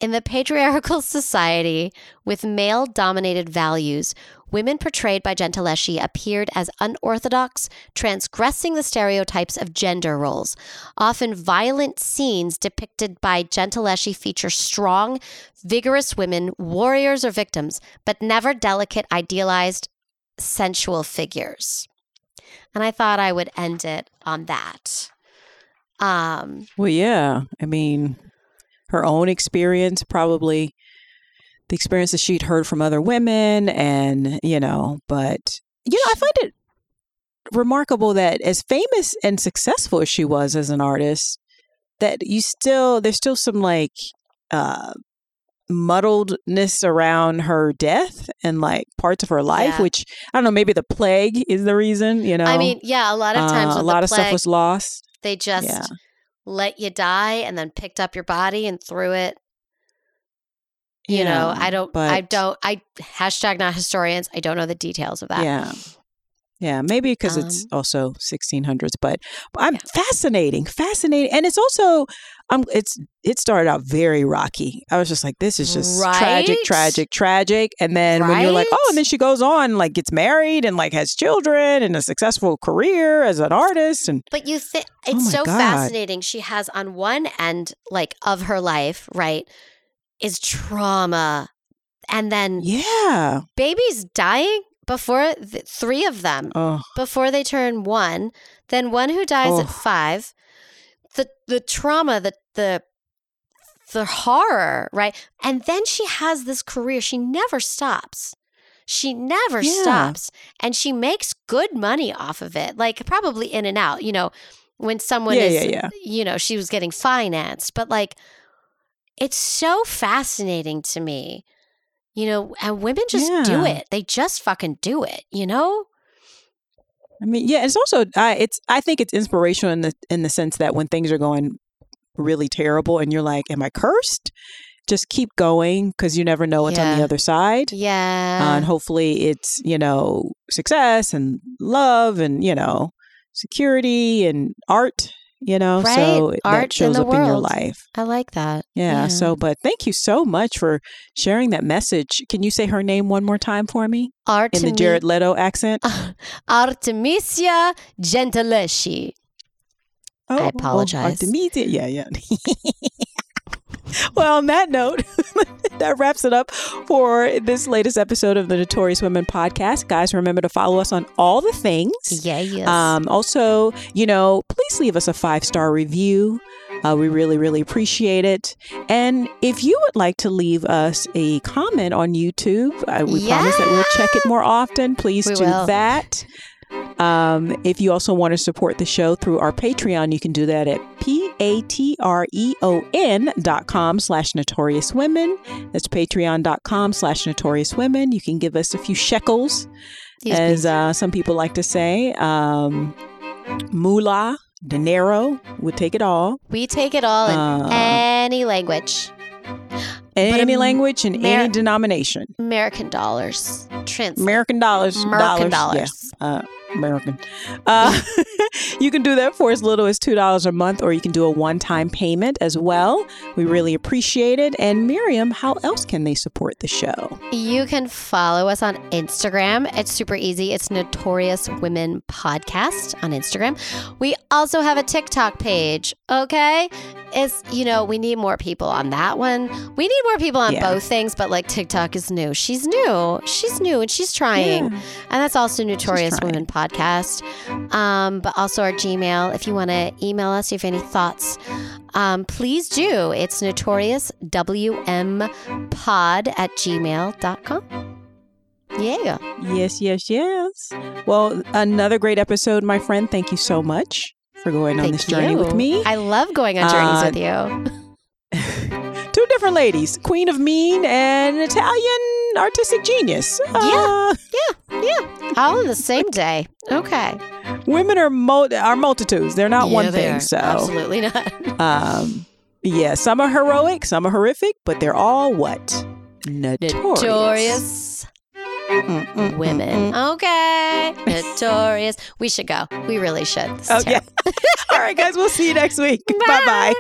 In the patriarchal society with male dominated values, women portrayed by Gentileschi appeared as unorthodox, transgressing the stereotypes of gender roles. Often violent scenes depicted by Gentileschi feature strong, vigorous women, warriors or victims, but never delicate, idealized, sensual figures. And I thought I would end it on that. Um, Well, yeah. I mean, her own experience, probably the experiences she'd heard from other women, and, you know, but, you know, I find it remarkable that as famous and successful as she was as an artist, that you still, there's still some like, uh, muddledness around her death and like parts of her life, Yeah. which I don't know, maybe the plague is the reason, you know. I mean, yeah, a lot of times Uh, a lot of stuff was lost. they just Yeah. let you die and then picked up your body and threw it. You know, I don't, I don't, I hashtag not historians. I don't know the details of that. Yeah. Yeah, maybe because it's Um, also 1600s, but I'm fascinating, fascinating, and it's also, um, it's it started out very rocky. I was just like, this is just tragic, Right? tragic, tragic, and then when you're like, oh, and then she goes on, like gets married and like has children and a successful career as an artist, and But you think Oh it's my so God. fascinating. She has on one end, like of her life, right, is trauma, and then yeah, babies dying before th- three of them oh, before they turn one, then one who dies at Oh. five. The the trauma, the the the horror, right? And then she has this career. She never stops. She never Yeah. stops. And she makes good money off of it. Like probably in and out, you know, when someone Yeah, is yeah. you know, she was getting financed. But like it's so fascinating to me. You know, and women just do it. They just fucking do it, you know? I mean, yeah, it's also I it's I think it's inspirational in the in the sense that when things are going really terrible and you're like, am I cursed? Just keep going because you never know what's on the other side. Yeah. Uh, and hopefully it's, you know, success and love and, you know, security and art, you know, Right. so that Art in shows the up in your life. I like that. Yeah, Yeah. So, but thank you so much for sharing that message. Can you say her name one more time for me art in the Jared Leto accent? Artemisia Gentileschi. Oh, oh, oh, apologize. Artemisia. Yeah, yeah. well, on that note, that wraps it up for this latest episode of the Notorious Women podcast. Guys, remember to follow us on all the things. Yeah, yes. Um, also, you know, please leave us a five star review. Uh, we really, really appreciate it. And if you would like to leave us a comment on YouTube, uh, we promise that we'll check it more often. Please We do will. that. Um, if you also want to support the show through our Patreon, you can do that at p-a-t-r-e-o-n dot com slash notorious women. That's patreon.com slash notorious women. You can give us a few shekels Excuse as uh, some people like to say. Um, moolah, dinero, would take it all. we take it all in uh, any language. Any language and any denomination. American dollars. Trans. American dollars. American dollars. dollars. Yeah, uh, American. Uh, you can do that for as little as $2 a month, or you can do a one time payment as well. We really appreciate it. And Miriam, how else can they support the show? You can follow us on Instagram. It's super easy. It's Notorious Women Podcast on Instagram. We also have a TikTok page. Okay. It's, you know, we need more people on that one. We need more people on Yeah. both things, but like TikTok is new. She's new. She's new and she's trying. Yeah. And that's also Notorious. Women Podcast. Um, but also our Gmail. If you want to email us, if you have any thoughts, um, please do. It's notoriouswmpod at gmail.com. Yeah. Yes, yes, yes. Well, another great episode, my friend. Thank you so much for going on Thank this journey with me. I love going on journeys Uh, with you. Different ladies, Queen of Mean and Italian artistic genius. Uh, Yeah. Yeah. All in the same day. Okay. women are mul- are multitudes. They're not Yeah, one they thing. are. So, Absolutely not. um, yeah, some are heroic, some are horrific, but they're all what notorious. Notorious Mm, mm, mm, women. mm. Okay. Notorious. We should go. We really should. Okay. all right, guys. We'll see you next week. Bye bye.